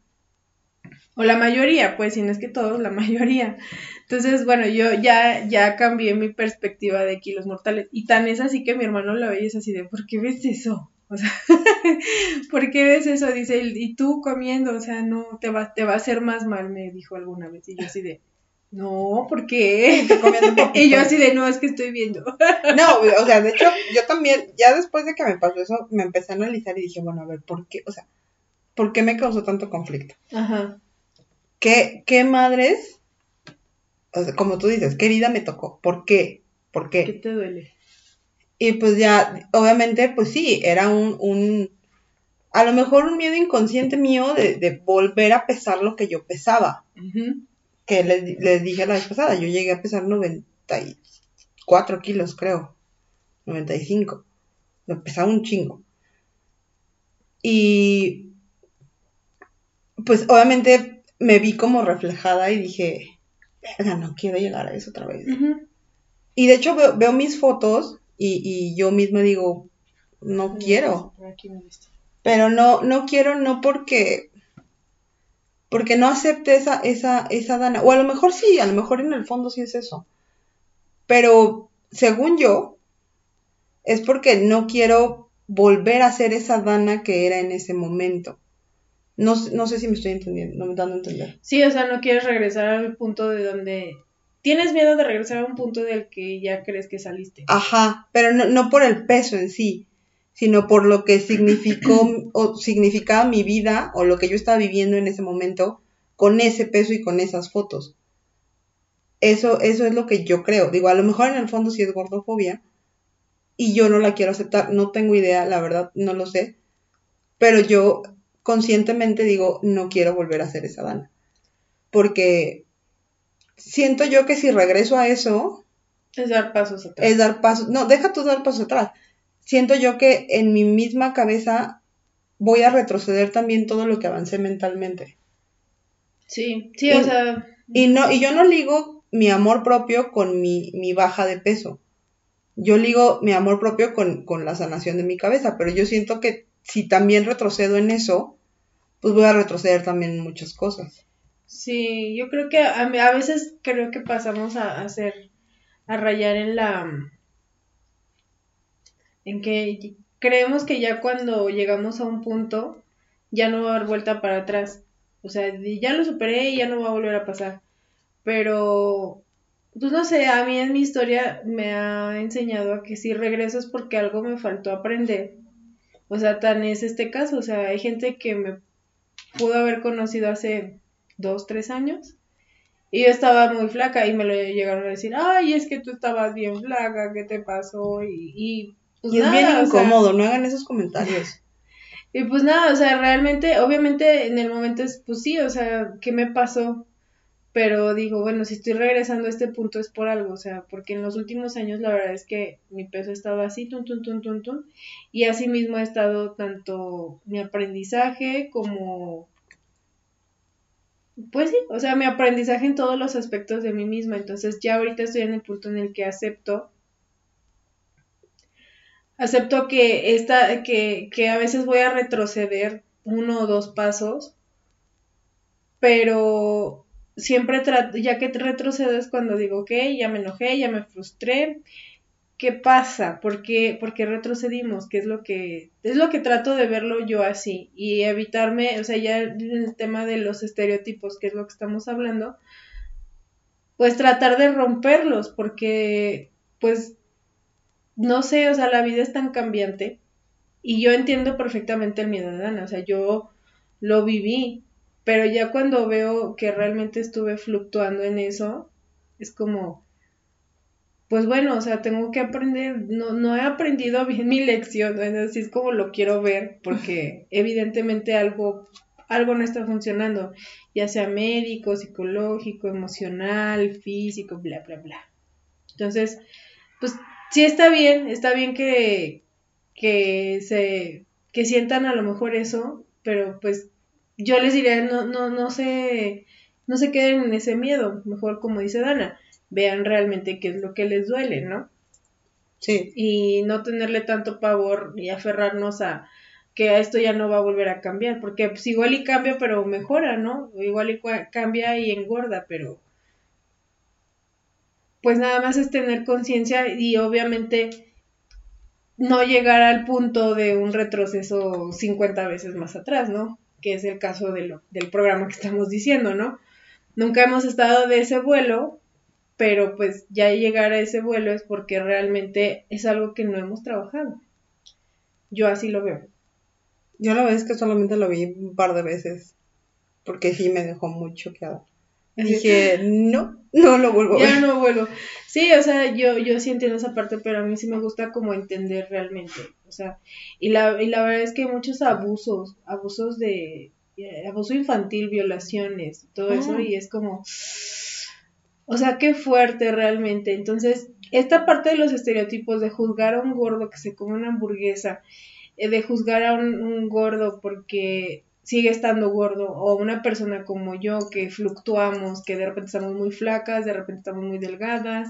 O la mayoría, pues, si no es que todos, la mayoría. Entonces, bueno, yo ya, ya cambié mi perspectiva de kilos mortales. Y tan es así que mi hermano lo ve es así de, ¿por qué ves eso? O sea, ¿por qué ves eso? Dice, y tú comiendo, o sea, no, te va, te va a hacer más mal, me dijo alguna vez. Y yo así de, no, ¿por qué? y yo así de, no, es que estoy viendo. no, o sea, de hecho, yo también, ya después de que me pasó eso, me empecé a analizar y dije, bueno, a ver, ¿por qué? O sea, ¿por qué me causó tanto conflicto? Ajá. ¿Qué, qué madres? O sea, como tú dices, ¿qué herida me tocó? ¿Por qué? ¿Por qué? ¿Qué te duele? Y pues ya, obviamente, pues sí, era un, un a lo mejor un miedo inconsciente mío de, de volver a pesar lo que yo pesaba. Que les, les, dije la vez pasada, yo llegué a pesar 94 kilos, creo. 95. Me pesaba un chingo. Y pues obviamente me vi como reflejada y dije, verga, no quiero llegar a eso otra vez. Y de hecho veo, veo mis fotos y, y yo misma digo, no quiero. Pero no, no quiero, no porque, porque no acepte esa, esa, esa dana. O a lo mejor sí, a lo mejor en el fondo sí es eso. Pero según yo, es porque no quiero volver a ser esa dana que era en ese momento. No, no sé si me estoy entendiendo, no me dando a entender. Sí, o sea, no quieres regresar al punto de donde tienes miedo de regresar a un punto del que ya crees que saliste. Ajá, pero no, no por el peso en sí, sino por lo que significó o significaba mi vida o lo que yo estaba viviendo en ese momento con ese peso y con esas fotos. Eso, eso es lo que yo creo. Digo, a lo mejor en el fondo sí es gordofobia y yo no la quiero aceptar. No tengo idea, la verdad, no lo sé. Pero yo conscientemente digo, no quiero volver a ser esa Dana. Porque siento yo que si regreso a eso... Es dar pasos atrás. Es dar pasos... No, deja tú dar pasos atrás. Siento yo que en mi misma cabeza voy a retroceder también todo lo que avancé mentalmente. Sí, sí, o sea... Y, no, y yo no ligo mi amor propio con mi, mi baja de peso. Yo ligo mi amor propio con, con la sanación de mi cabeza, pero yo siento que si también retrocedo en eso, pues voy a retroceder también en muchas cosas. Sí, yo creo que a, a veces creo que pasamos a, hacer, a rayar en la, en que creemos que ya cuando llegamos a un punto, ya no va a dar vuelta para atrás. O sea, ya lo superé y ya no va a volver a pasar. Pero, pues no sé, a mí en mi historia me ha enseñado a que si regreso es porque algo me faltó aprender. O sea, tan es este caso. O sea, hay gente que me pudo haber conocido hace dos, tres años. Y yo estaba muy flaca y me lo llegaron a decir, ay, es que tú estabas bien flaca, ¿qué te pasó? Y, y, pues es bien incómodo, no hagan esos comentarios. Y pues nada, o sea, realmente, obviamente en el momento es, pues sí, o sea, ¿qué me pasó? Pero digo, bueno, si estoy regresando a este punto es por algo, o sea, porque en los últimos años la verdad es que mi peso ha estado así, tun, tun, tun, tun, tun, y así mismo ha estado tanto mi aprendizaje como pues sí, o sea, mi aprendizaje en todos los aspectos de mí misma. Entonces ya ahorita estoy en el punto en el que acepto. Acepto que esta, que, que a veces voy a retroceder uno o dos pasos, pero siempre ya que retrocedo es cuando digo, ok, ya me enojé, ya me frustré, ¿qué pasa? ¿Por qué, retrocedimos? ¿Qué es lo que es lo que trato de verlo yo así y evitarme, o sea, ya el tema de los estereotipos, que es lo que estamos hablando, pues tratar de romperlos porque pues no sé, o sea, la vida es tan cambiante y yo entiendo perfectamente el miedo de Dana, o sea, yo lo viví, pero ya cuando veo que realmente estuve fluctuando en eso, es como pues bueno, o sea, tengo que aprender, no, no he aprendido bien mi lección, así es como lo quiero ver, porque evidentemente algo, algo no está funcionando, ya sea médico, psicológico, emocional, físico, bla, bla, bla. Entonces, pues sí está bien, está bien que, que se, que sientan a lo mejor eso, pero pues yo les diré, no, no, no se no se queden en ese miedo, mejor como dice Dana, vean realmente qué es lo que les duele, ¿no? Sí. Y no tenerle tanto pavor y aferrarnos a que esto ya no va a volver a cambiar, porque pues igual y cambia, pero mejora, ¿no? Igual y cambia y engorda, pero pues nada más es tener conciencia y obviamente no llegar al punto de un retroceso 50 veces más atrás, ¿no? Que es el caso del programa que estamos diciendo, ¿no? Nunca hemos estado de ese vuelo, pero pues ya llegar a ese vuelo es porque realmente es algo que no hemos trabajado. Yo así lo veo. Yo la vez que solamente lo vi un par de veces, porque sí me dejó muy choqueada. Dije, no, no lo vuelvo a ver. Ya no vuelvo. Sí, o sea, yo, yo sí entiendo esa parte, pero a mí sí me gusta como entender realmente. O sea, y la, y la verdad es que hay muchos abusos, abusos de, eh, abuso infantil, violaciones, todo eso, ah. y es como, o sea, qué fuerte realmente. Entonces, esta parte de los estereotipos de juzgar a un gordo que se come una hamburguesa, eh, de juzgar a un gordo porque sigue estando gordo o una persona como yo que fluctuamos, que de repente estamos muy flacas, de repente estamos muy delgadas,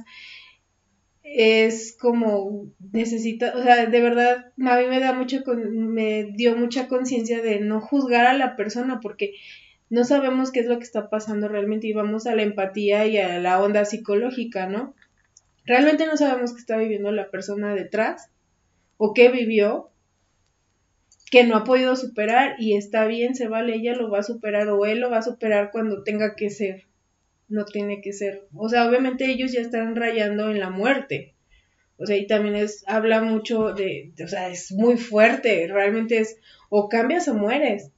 es como necesita, o sea, de verdad a mí me da mucho me dio mucha conciencia de no juzgar a la persona porque no sabemos qué es lo que está pasando realmente y vamos a la empatía y a la onda psicológica, ¿no? Realmente no sabemos qué está viviendo la persona detrás o qué vivió que no ha podido superar y está bien, se vale, ella lo va a superar o él lo va a superar cuando tenga que ser, no tiene que ser. O sea, obviamente ellos ya están rayando en la muerte. O sea, y también es, habla mucho de, o sea, es muy fuerte, realmente es, o cambias o mueres.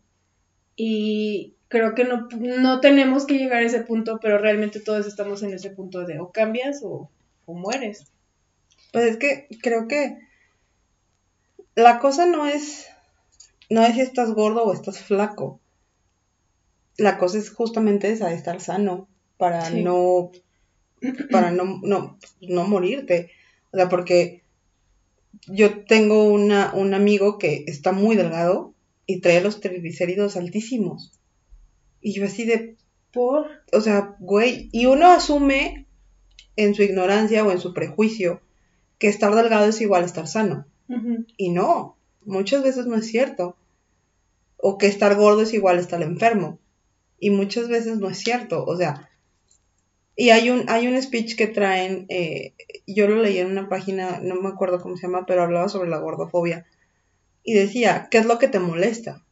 Y creo que no, no tenemos que llegar a ese punto, pero realmente todos estamos en ese punto de o cambias o, o mueres. Pues es que creo que la cosa no es no es si estás gordo o estás flaco. La cosa es justamente esa, estar sano para no para no, no, no morirte. O sea, porque yo tengo una, un amigo que está muy delgado y trae los triglicéridos altísimos. Y yo así de, por, o sea, güey, y uno asume en su ignorancia o en su prejuicio que estar delgado es igual a estar sano. Y no, muchas veces no es cierto. O que estar gordo es igual a estar enfermo. Y muchas veces no es cierto. O sea, y hay un, hay un speech que traen, eh, yo lo leí en una página, no me acuerdo cómo se llama, pero hablaba sobre la gordofobia. Y decía, ¿qué es lo que te molesta?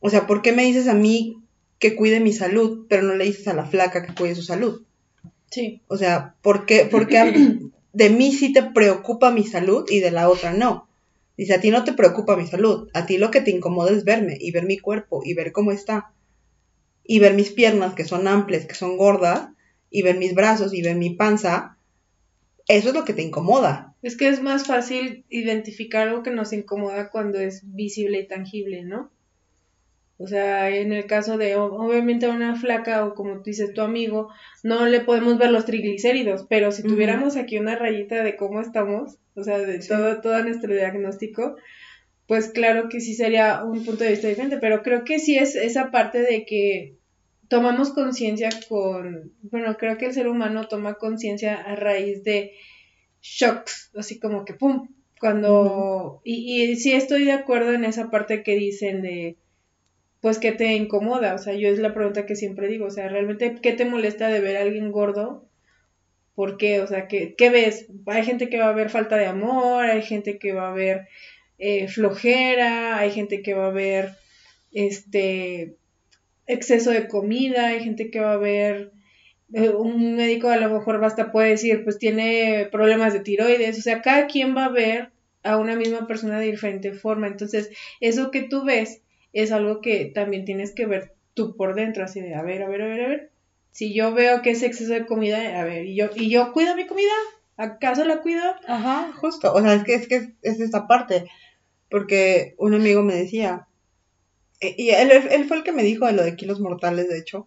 O sea, ¿por qué me dices a mí que cuide mi salud, pero no le dices a la flaca que cuide su salud? Sí. O sea, ¿por qué, por qué de mí sí te preocupa mi salud y de la otra no? Dice, a ti no te preocupa mi salud, a ti lo que te incomoda es verme y ver mi cuerpo y ver cómo está. Y ver mis piernas que son amplias, que son gordas, y ver mis brazos y ver mi panza. Eso es lo que te incomoda. Es que es más fácil identificar algo que nos incomoda cuando es visible y tangible, ¿no? O sea, en el caso de, obviamente, una flaca o como tú dices, tu amigo, no le podemos ver los triglicéridos, pero si tuviéramos aquí una rayita de cómo estamos, o sea, de todo, todo nuestro diagnóstico, pues claro que sí sería un punto de vista diferente, pero creo que sí es esa parte de que tomamos conciencia con, bueno, creo que el ser humano toma conciencia a raíz de shocks, así como que, ¡pum! Cuando, y, y sí estoy de acuerdo en esa parte que dicen de pues ¿qué te incomoda? O sea, yo es la pregunta que siempre digo, o sea, realmente ¿qué te molesta de ver a alguien gordo? ¿Por qué? O sea, ¿qué, qué ves? Hay gente que va a ver falta de amor, hay gente que va a ver eh, flojera, hay gente que va a ver este exceso de comida, hay gente que va a ver eh, un médico a lo mejor basta puede decir pues tiene problemas de tiroides, o sea, cada quien va a ver a una misma persona de diferente forma, entonces eso que tú ves es algo que también tienes que ver tú por dentro, así de, a ver, a ver, a ver, a ver. Si yo veo que es exceso de comida, a ver, y yo, y yo cuido mi comida, ¿acaso la cuido? Ajá, justo, o sea, es que es, que es esta parte, porque un amigo me decía, eh, y él, él fue el que me dijo de lo de kilos mortales, de hecho,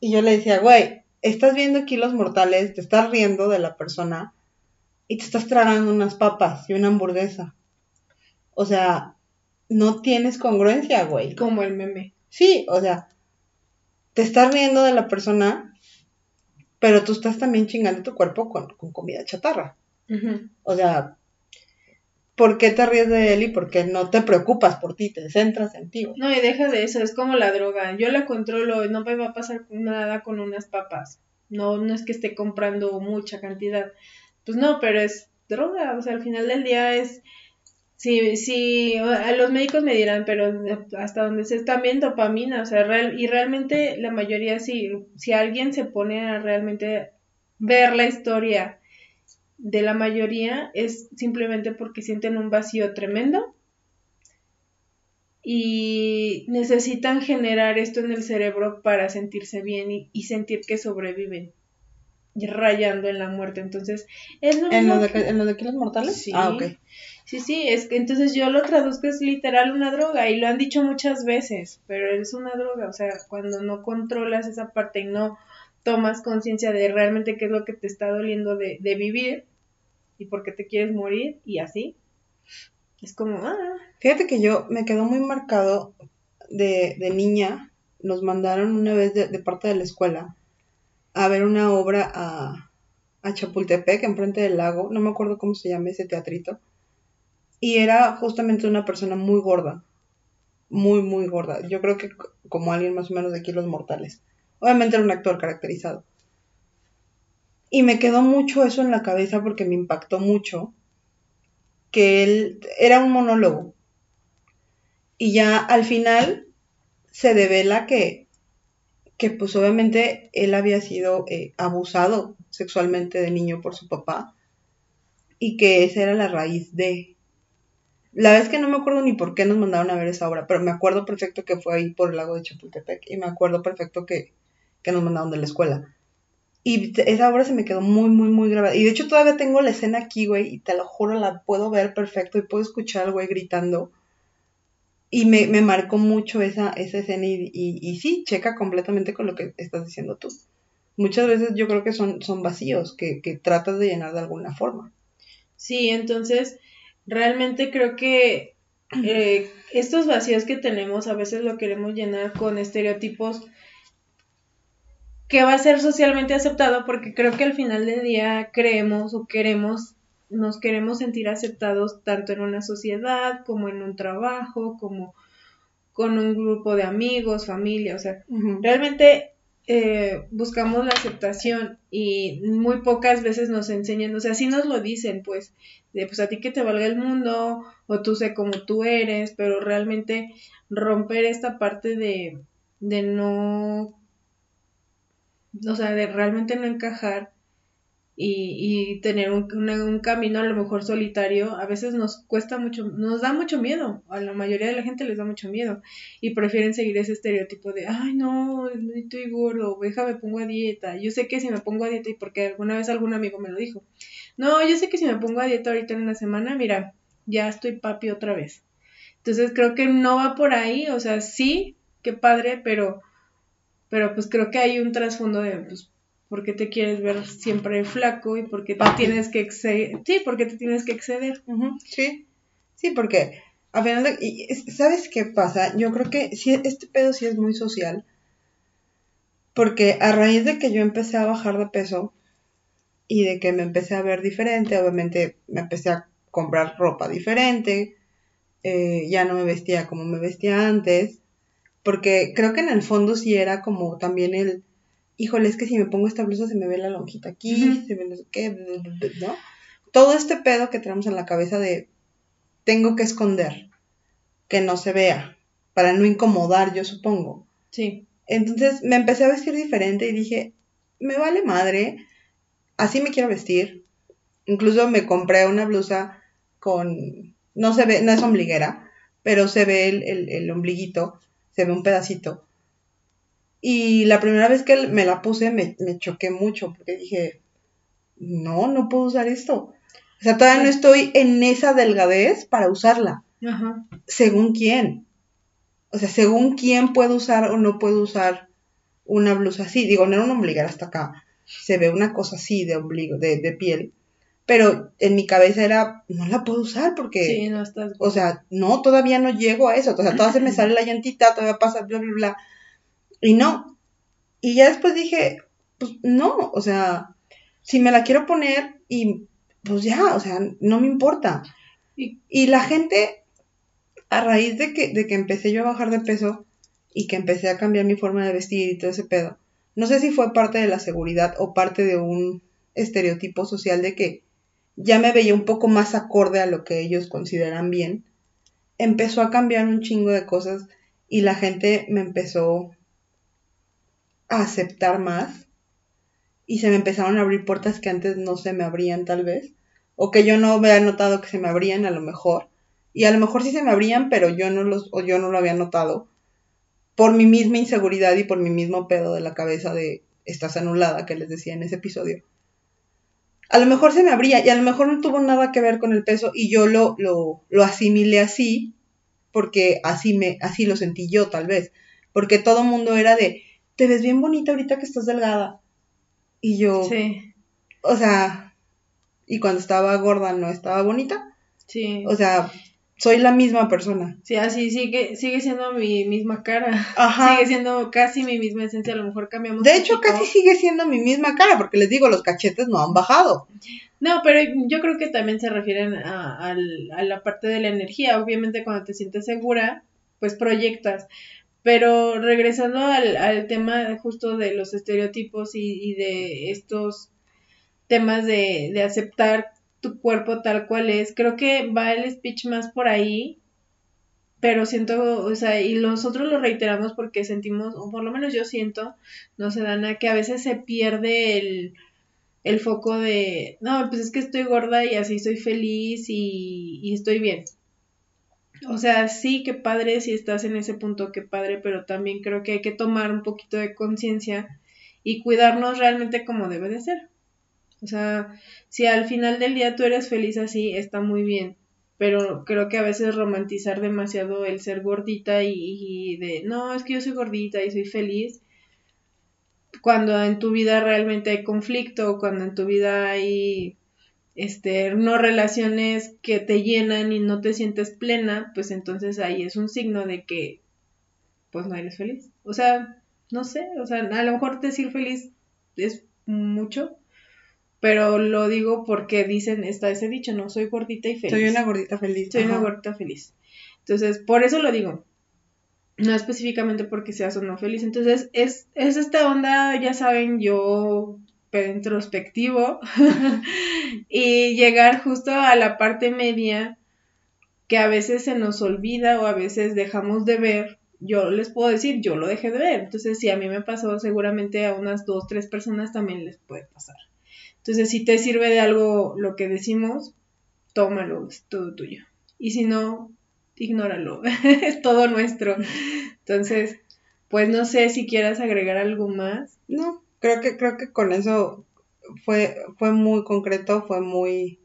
y yo le decía, güey, estás viendo kilos mortales, te estás riendo de la persona y te estás tragando unas papas y una hamburguesa. O sea, no tienes congruencia, güey. Como el meme. Sí, o sea, te estás riendo de la persona, pero tú estás también chingando tu cuerpo con, con comida chatarra. O sea, ¿por qué te ríes de él y por qué no te preocupas por ti? Te centras en ti. No, y deja de eso, es como la droga. Yo la controlo, no me va a pasar nada con unas papas. No, no es que esté comprando mucha cantidad. Pues no, pero es droga. O sea, al final del día es. Sí, sí, a los médicos me dirán, pero hasta donde se es también dopamina, o sea, real, y realmente la mayoría, si, si alguien se pone a realmente ver la historia de la mayoría, es simplemente porque sienten un vacío tremendo y necesitan generar esto en el cerebro para sentirse bien y, y sentir que sobreviven, rayando en la muerte. Entonces, es lo ¿En lo, de, que- ¿En lo de kilos mortales? Sí. Ah, ok. Sí, sí, es que entonces yo lo traduzco es literal una droga y lo han dicho muchas veces, pero es una droga, o sea, cuando no controlas esa parte y no tomas conciencia de realmente qué es lo que te está doliendo de, de vivir y por qué te quieres morir y así, es como, ah, Fíjate que yo me quedó muy marcado de, de niña. Nos mandaron una vez de, de parte de la escuela a ver una obra a, a Chapultepec, enfrente del lago. No me acuerdo cómo se llama ese teatrito. Y era justamente una persona muy gorda. Muy, muy gorda. Yo creo que como alguien más o menos de kilos mortales. Obviamente era un actor caracterizado. Y me quedó mucho eso en la cabeza porque me impactó mucho que él era un monólogo. Y ya al final se devela que, que pues obviamente él había sido eh, abusado sexualmente de niño por su papá y que esa era la raíz de... La vez que no me acuerdo ni por qué nos mandaron a ver esa obra, pero me acuerdo perfecto que fue ahí por el lago de Chapultepec y me acuerdo perfecto que, que nos mandaron de la escuela. Y esa obra se me quedó muy, muy, muy grabada. Y de hecho todavía tengo la escena aquí, güey, y te lo juro, la puedo ver perfecto y puedo escuchar al güey gritando. Y me, me marcó mucho esa, esa escena y, y, y sí, checa completamente con lo que estás diciendo tú. Muchas veces yo creo que son, son vacíos que, que tratas de llenar de alguna forma. sí, entonces realmente creo que eh, estos vacíos que tenemos a veces lo queremos llenar con estereotipos que va a ser socialmente aceptado porque creo que al final del día creemos o queremos, nos queremos sentir aceptados tanto en una sociedad como en un trabajo, como con un grupo de amigos, familia, o sea, realmente eh, buscamos la aceptación y muy pocas veces nos enseñan, o sea, sí nos lo dicen, pues, de pues a ti que te valga el mundo, o tú sé como tú eres, pero realmente romper esta parte de, de no, o sea, de realmente no encajar y, y tener un, camino a lo mejor solitario, a veces nos cuesta mucho, nos da mucho miedo, a la mayoría de la gente les da mucho miedo y prefieren seguir ese estereotipo de, ay no, estoy gordo, déjame pongo a dieta, yo sé que si me pongo a dieta y porque alguna vez algún amigo me lo dijo, no, yo sé que si me pongo a dieta ahorita en una semana, mira, ya estoy papi otra vez. Entonces creo que no va por ahí, o sea, sí, qué padre, pero, pero pues creo que hay un trasfondo de, pues, ¿por qué te quieres ver siempre flaco y por qué te Papi. tienes que exceder? Sí, porque te tienes que exceder. Sí, sí, porque a final de, y ¿sabes qué pasa? Yo creo que sí, este pedo sí es muy social, porque a raíz de que yo empecé a bajar de peso y de que me empecé a ver diferente, obviamente me empecé a comprar ropa diferente, eh, ya no me vestía como me vestía antes, porque creo que en el fondo sí era como también el, híjole, es que si me pongo esta blusa se me ve la lonjita aquí, se ve no sé qué, ¿no? Todo este pedo que tenemos en la cabeza de tengo que esconder, que no se vea, para no incomodar, yo supongo. Sí, Entonces me empecé a vestir diferente y dije, me vale madre, así me quiero vestir. Incluso me compré una blusa con, no se ve, no es ombliguera, pero se ve el, el, el ombliguito, se ve un pedacito. Y la primera vez que me la puse me, me choqué mucho porque dije, no, no puedo usar esto. O sea, todavía no estoy en esa delgadez para usarla ajá, según quién. O sea, según quién puedo usar o no puedo usar una blusa así. Digo, no era una ombliguera hasta acá. Se ve una cosa así de ombligo, de, de piel. Pero en mi cabeza era, no la puedo usar porque, sí, no estás... o sea, no, todavía no llego a eso. O sea, todavía se me sale la llantita, todavía pasa, bla, bla, bla. Y no. Y ya después dije, pues no, o sea, si me la quiero poner y pues ya, o sea, no me importa. Y- Y la gente, a raíz de que, de que empecé yo a bajar de peso y que empecé a cambiar mi forma de vestir y todo ese pedo, no sé si fue parte de la seguridad o parte de un estereotipo social de que ya me veía un poco más acorde a lo que ellos consideran bien, empezó a cambiar un chingo de cosas y la gente me empezó a aceptar más y se me empezaron a abrir puertas que antes no se me abrían tal vez o que yo no había notado que se me abrían a lo mejor. Y a lo mejor sí se me abrían pero yo no los o yo no lo había notado por mi misma inseguridad y por mi mismo pedo de la cabeza de estás anulada que les decía en ese episodio. A lo mejor se me abría y a lo mejor no tuvo nada que ver con el peso y yo lo, lo, lo asimilé así porque así me así lo sentí yo tal vez. Porque todo mundo era de te ves bien bonita ahorita que estás delgada y yo Sí, o sea y cuando estaba gorda no estaba bonita sí. o sea soy la misma persona Sí, así sigue, sigue siendo mi misma cara. Ajá. Sigue siendo casi mi misma esencia. A lo mejor cambiamos. de hecho poquito. casi sigue siendo mi misma cara porque les digo los cachetes no han bajado No, pero yo creo que también se refieren a la parte de la energía. Obviamente cuando te sientes segura, pues proyectas. Pero regresando al, al tema justo de los estereotipos y, y de estos temas de, de aceptar tu cuerpo tal cual es, creo que va el speech más por ahí, pero siento, o sea, y nosotros lo reiteramos porque sentimos, o por lo menos yo siento, no sé, Dana, que a veces se pierde el, el foco de, no, pues es que estoy gorda y así soy feliz y, y estoy bien. O sea, sí, qué padre si estás en ese punto, qué padre, pero también creo que hay que tomar un poquito de conciencia y cuidarnos realmente como debe de ser. O sea, si al final del día tú eres feliz así, está muy bien, pero creo que a veces romantizar demasiado el ser gordita y, y de, no, es que yo soy gordita y soy feliz, cuando en tu vida realmente hay conflicto, cuando en tu vida hay este no relaciones que te llenan y no te sientes plena, pues entonces ahí es un signo de que pues no eres feliz. O sea, no sé, o sea, a lo mejor decir feliz es mucho, pero lo digo porque dicen, está ese dicho, no, soy gordita y feliz. soy una gordita feliz Soy una gordita feliz. Entonces, por eso lo digo. No específicamente porque seas o no feliz. Entonces, es, es esta onda, ya saben, yo introspectivo y llegar justo a la parte media que a veces se nos olvida o a veces dejamos de ver. Yo les puedo decir, yo lo dejé de ver. Entonces, si a mí me pasó, seguramente a unas dos, tres personas también les puede pasar. Entonces, si te sirve de algo lo que decimos, tómalo, es todo tuyo. Y si no, ignóralo, es todo nuestro. Entonces, pues no sé si quieras agregar algo más. No, creo que, creo que con eso fue, fue muy concreto, fue muy,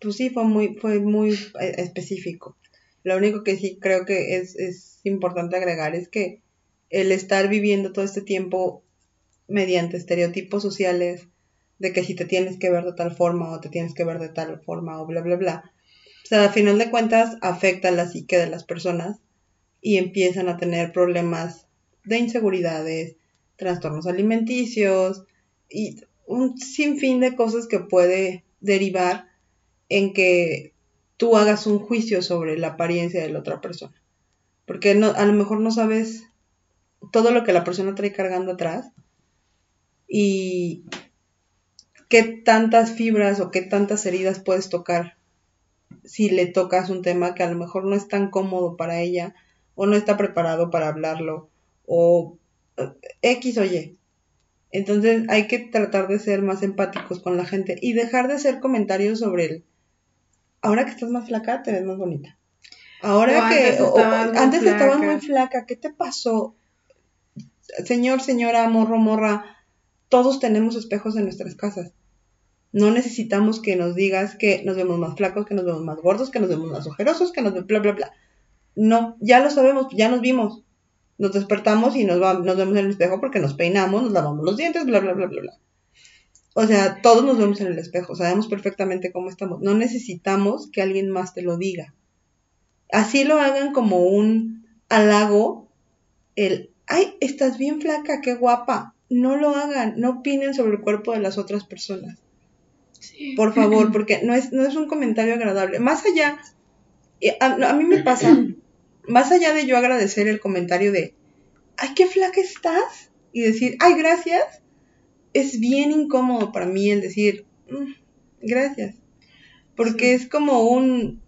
pues sí, fue muy, fue muy eh, específico. Lo único que sí creo que es, es importante agregar es que el estar viviendo todo este tiempo mediante estereotipos sociales de que si te tienes que ver de tal forma o te tienes que ver de tal forma o bla, bla, bla. O sea, a final de cuentas afecta la psique de las personas y empiezan a tener problemas de inseguridades, trastornos alimenticios y un sinfín de cosas que puede derivar en que tú hagas un juicio sobre la apariencia de la otra persona. Porque a lo mejor no sabes todo lo que la persona trae cargando atrás y qué tantas fibras o qué tantas heridas puedes tocar si le tocas un tema que a lo mejor no es tan cómodo para ella o no está preparado para hablarlo o X o Y. Entonces hay que tratar de ser más empáticos con la gente y dejar de hacer comentarios sobre el ahora que estás más flaca te ves más bonita. Ahora O que antes o- estabas muy flaca, ¿qué te pasó? Señor, señora, morro, morra, todos tenemos espejos en nuestras casas. No necesitamos que nos digas que nos vemos más flacos, que nos vemos más gordos, que nos vemos más ojerosos, que nos vemos bla, bla, bla. No, ya lo sabemos, ya nos vimos. Nos despertamos y nos, va- nos vemos en el espejo porque nos peinamos, nos lavamos los dientes, bla, bla, bla, bla, bla. O sea, todos nos vemos en el espejo, sabemos perfectamente cómo estamos. No necesitamos que alguien más te lo diga. Así lo hagan como un halago, el ay, estás bien flaca, qué guapa. No lo hagan, no opinen sobre el cuerpo de las otras personas. Por favor, porque no es, no es un comentario agradable. Más allá, a, a mí me pasa, más allá de yo agradecer el comentario de, ay, qué flaca estás, y decir, ay, gracias, es bien incómodo para mí el decir, mm, gracias. Porque es como un,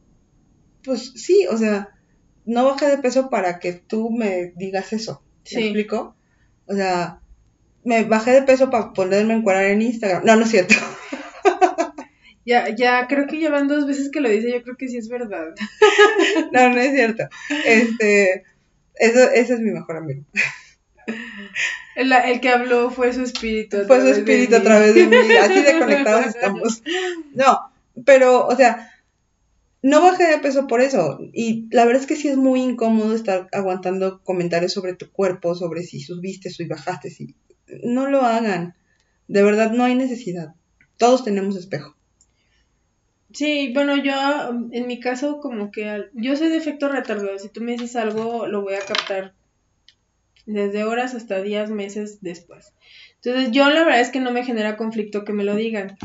pues sí, o sea, no bajé de peso para que tú me digas eso. ¿Me explico? O sea, me bajé de peso para ponerme en encuadrar en Instagram. No, no es cierto. Ya, ya, creo que llevan dos veces que lo dice, yo creo que sí es verdad. no, no es cierto. Este, eso, ese es mi mejor amigo. El, el, que habló fue su espíritu. Fue su espíritu a través de mí. Así de conectados estamos. No, pero, o sea, no bajé de peso por eso. Y la verdad es que sí es muy incómodo estar aguantando comentarios sobre tu cuerpo, sobre si subiste o bajaste. Si... No lo hagan. De verdad, no hay necesidad. Todos tenemos espejo. Sí, bueno, yo en mi caso como que yo soy de efecto retardado. Si tú me dices algo, lo voy a captar desde horas hasta días, meses después. Entonces yo la verdad es que no me genera conflicto que me lo digan.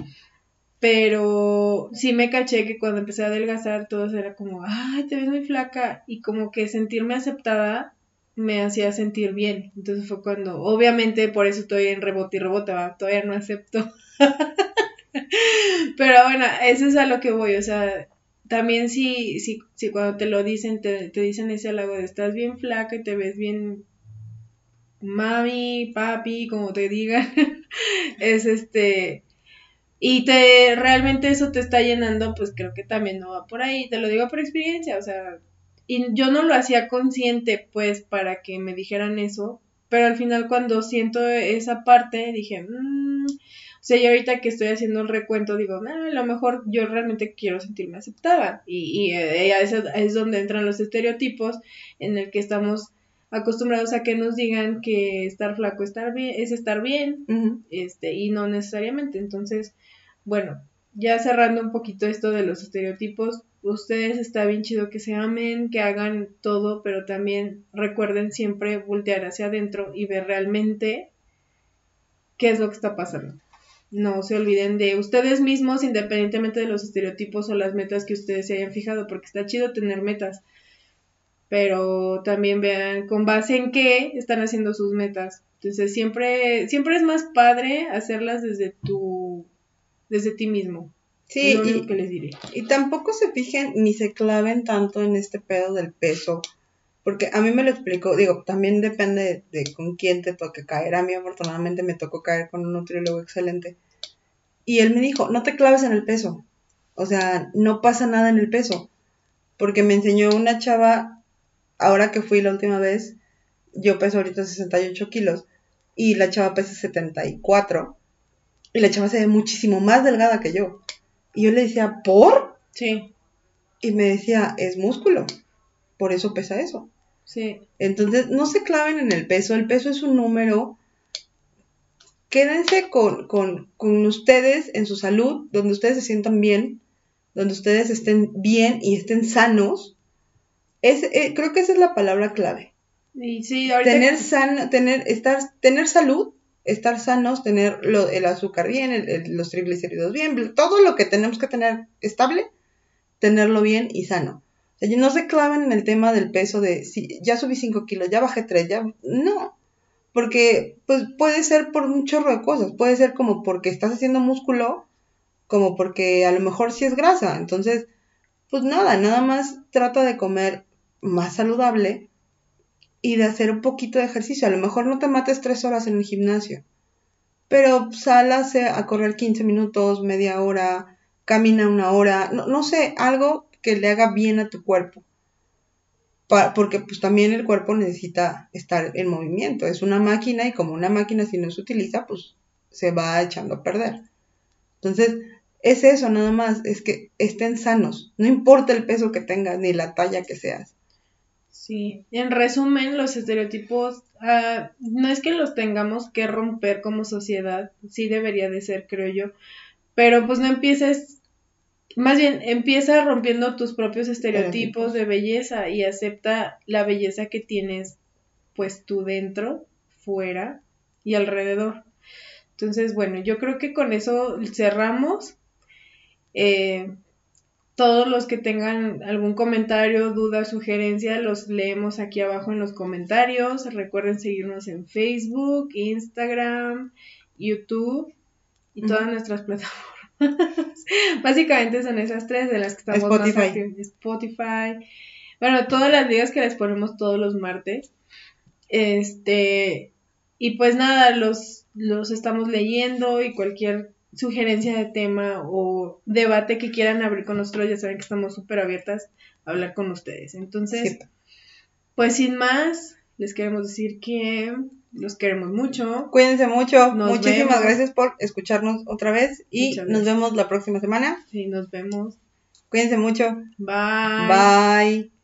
Pero sí me caché que cuando empecé a adelgazar todo era como, ay, te ves muy flaca. Y como que sentirme aceptada me hacía sentir bien. Entonces fue cuando, obviamente por eso estoy en rebote y rebota, todavía no acepto. Pero bueno, eso es a lo que voy, o sea, también si, si, si cuando te lo dicen, te, te dicen ese halago de estás bien flaca y te ves bien mami, papi, como te digan, es este, y te realmente eso te está llenando, pues creo que también no va por ahí, te lo digo por experiencia, o sea, y yo no lo hacía consciente pues para que me dijeran eso, pero al final cuando siento esa parte dije, mmm, sea, yo ahorita que estoy haciendo el recuento digo, ah, a lo mejor yo realmente quiero sentirme aceptada y, y eh, es donde entran los estereotipos en el que estamos acostumbrados a que nos digan que estar flaco estar bien, es estar bien, este, y no necesariamente. Entonces, bueno, ya cerrando un poquito esto de los estereotipos, ustedes está bien chido que se amen, que hagan todo, pero también recuerden siempre voltear hacia adentro y ver realmente qué es lo que está pasando. No se olviden de ustedes mismos, independientemente de los estereotipos o las metas que ustedes se hayan fijado, porque está chido tener metas, pero también vean con base en qué están haciendo sus metas. Entonces siempre, siempre es más padre hacerlas desde tu, desde ti mismo. Sí, y, que les diré. y tampoco se fijen ni se claven tanto en este pedo del peso, porque a mí me lo explicó, digo, también depende de, con quién te toque caer. A mí afortunadamente me tocó caer con un nutriólogo excelente. Y él me dijo, no te claves en el peso. O sea, no pasa nada en el peso. Porque me enseñó una chava ahora que fui la última vez, yo peso ahorita 68 kilos y la chava pesa 74 y la chava se ve muchísimo más delgada que yo. Y yo le decía, ¿por? Sí. Y me decía, es músculo, por eso pesa eso. Sí. Entonces, no se claven en el peso, el peso es un número. Quédense con, con ustedes en su salud, donde ustedes se sientan bien, donde ustedes estén bien y estén sanos es, eh, creo que esa es la palabra clave. tener, san, tener, estar, tener salud, estar sanos, tener lo, el azúcar bien, los triglicéridos bien, todo lo que tenemos que tener estable, tenerlo bien y sano. No se claven en el tema del peso de si ya subí 5 kilos, ya bajé 3, ya. No. Porque pues puede ser por un chorro de cosas. Puede ser como porque estás haciendo músculo, como porque a lo mejor sí es grasa. Entonces, pues nada, nada más trata de comer más saludable y de hacer un poquito de ejercicio. A lo mejor no te mates tres horas en el gimnasio, pero sal a, correr 15 minutos, media hora, camina una hora, no, no sé, algo que le haga bien a tu cuerpo. porque pues también el cuerpo necesita estar en movimiento. Es una máquina y como una máquina si no se utiliza, pues se va echando a perder. Entonces, es eso nada más, es que estén sanos, no importa el peso que tengas ni la talla que seas. Sí, en resumen, los estereotipos ah, no es que los tengamos que romper como sociedad, sí debería de ser, creo yo, pero pues no empieces, más bien empieza rompiendo tus propios estereotipos de belleza y acepta la belleza que tienes pues tu dentro, fuera y alrededor. Entonces, bueno, yo creo que con eso cerramos. Eh, todos los que tengan algún comentario, duda, sugerencia, los leemos aquí abajo en los comentarios. Recuerden seguirnos en Facebook, Instagram, YouTube y todas nuestras plataformas. Básicamente son esas tres de las que estamos Spotify. más activos. Spotify. Bueno, todas las ligas que les ponemos todos los martes. Este, y pues nada, los, los estamos leyendo y cualquier sugerencia de tema o debate que quieran abrir con nosotros, ya saben que estamos súper abiertas a hablar con ustedes. Entonces, pues sin más, les queremos decir que los queremos mucho. Cuídense mucho. Nos Muchísimas vemos. gracias por escucharnos otra vez y nos vemos la próxima semana. Sí, nos vemos. Cuídense mucho. Bye. Bye.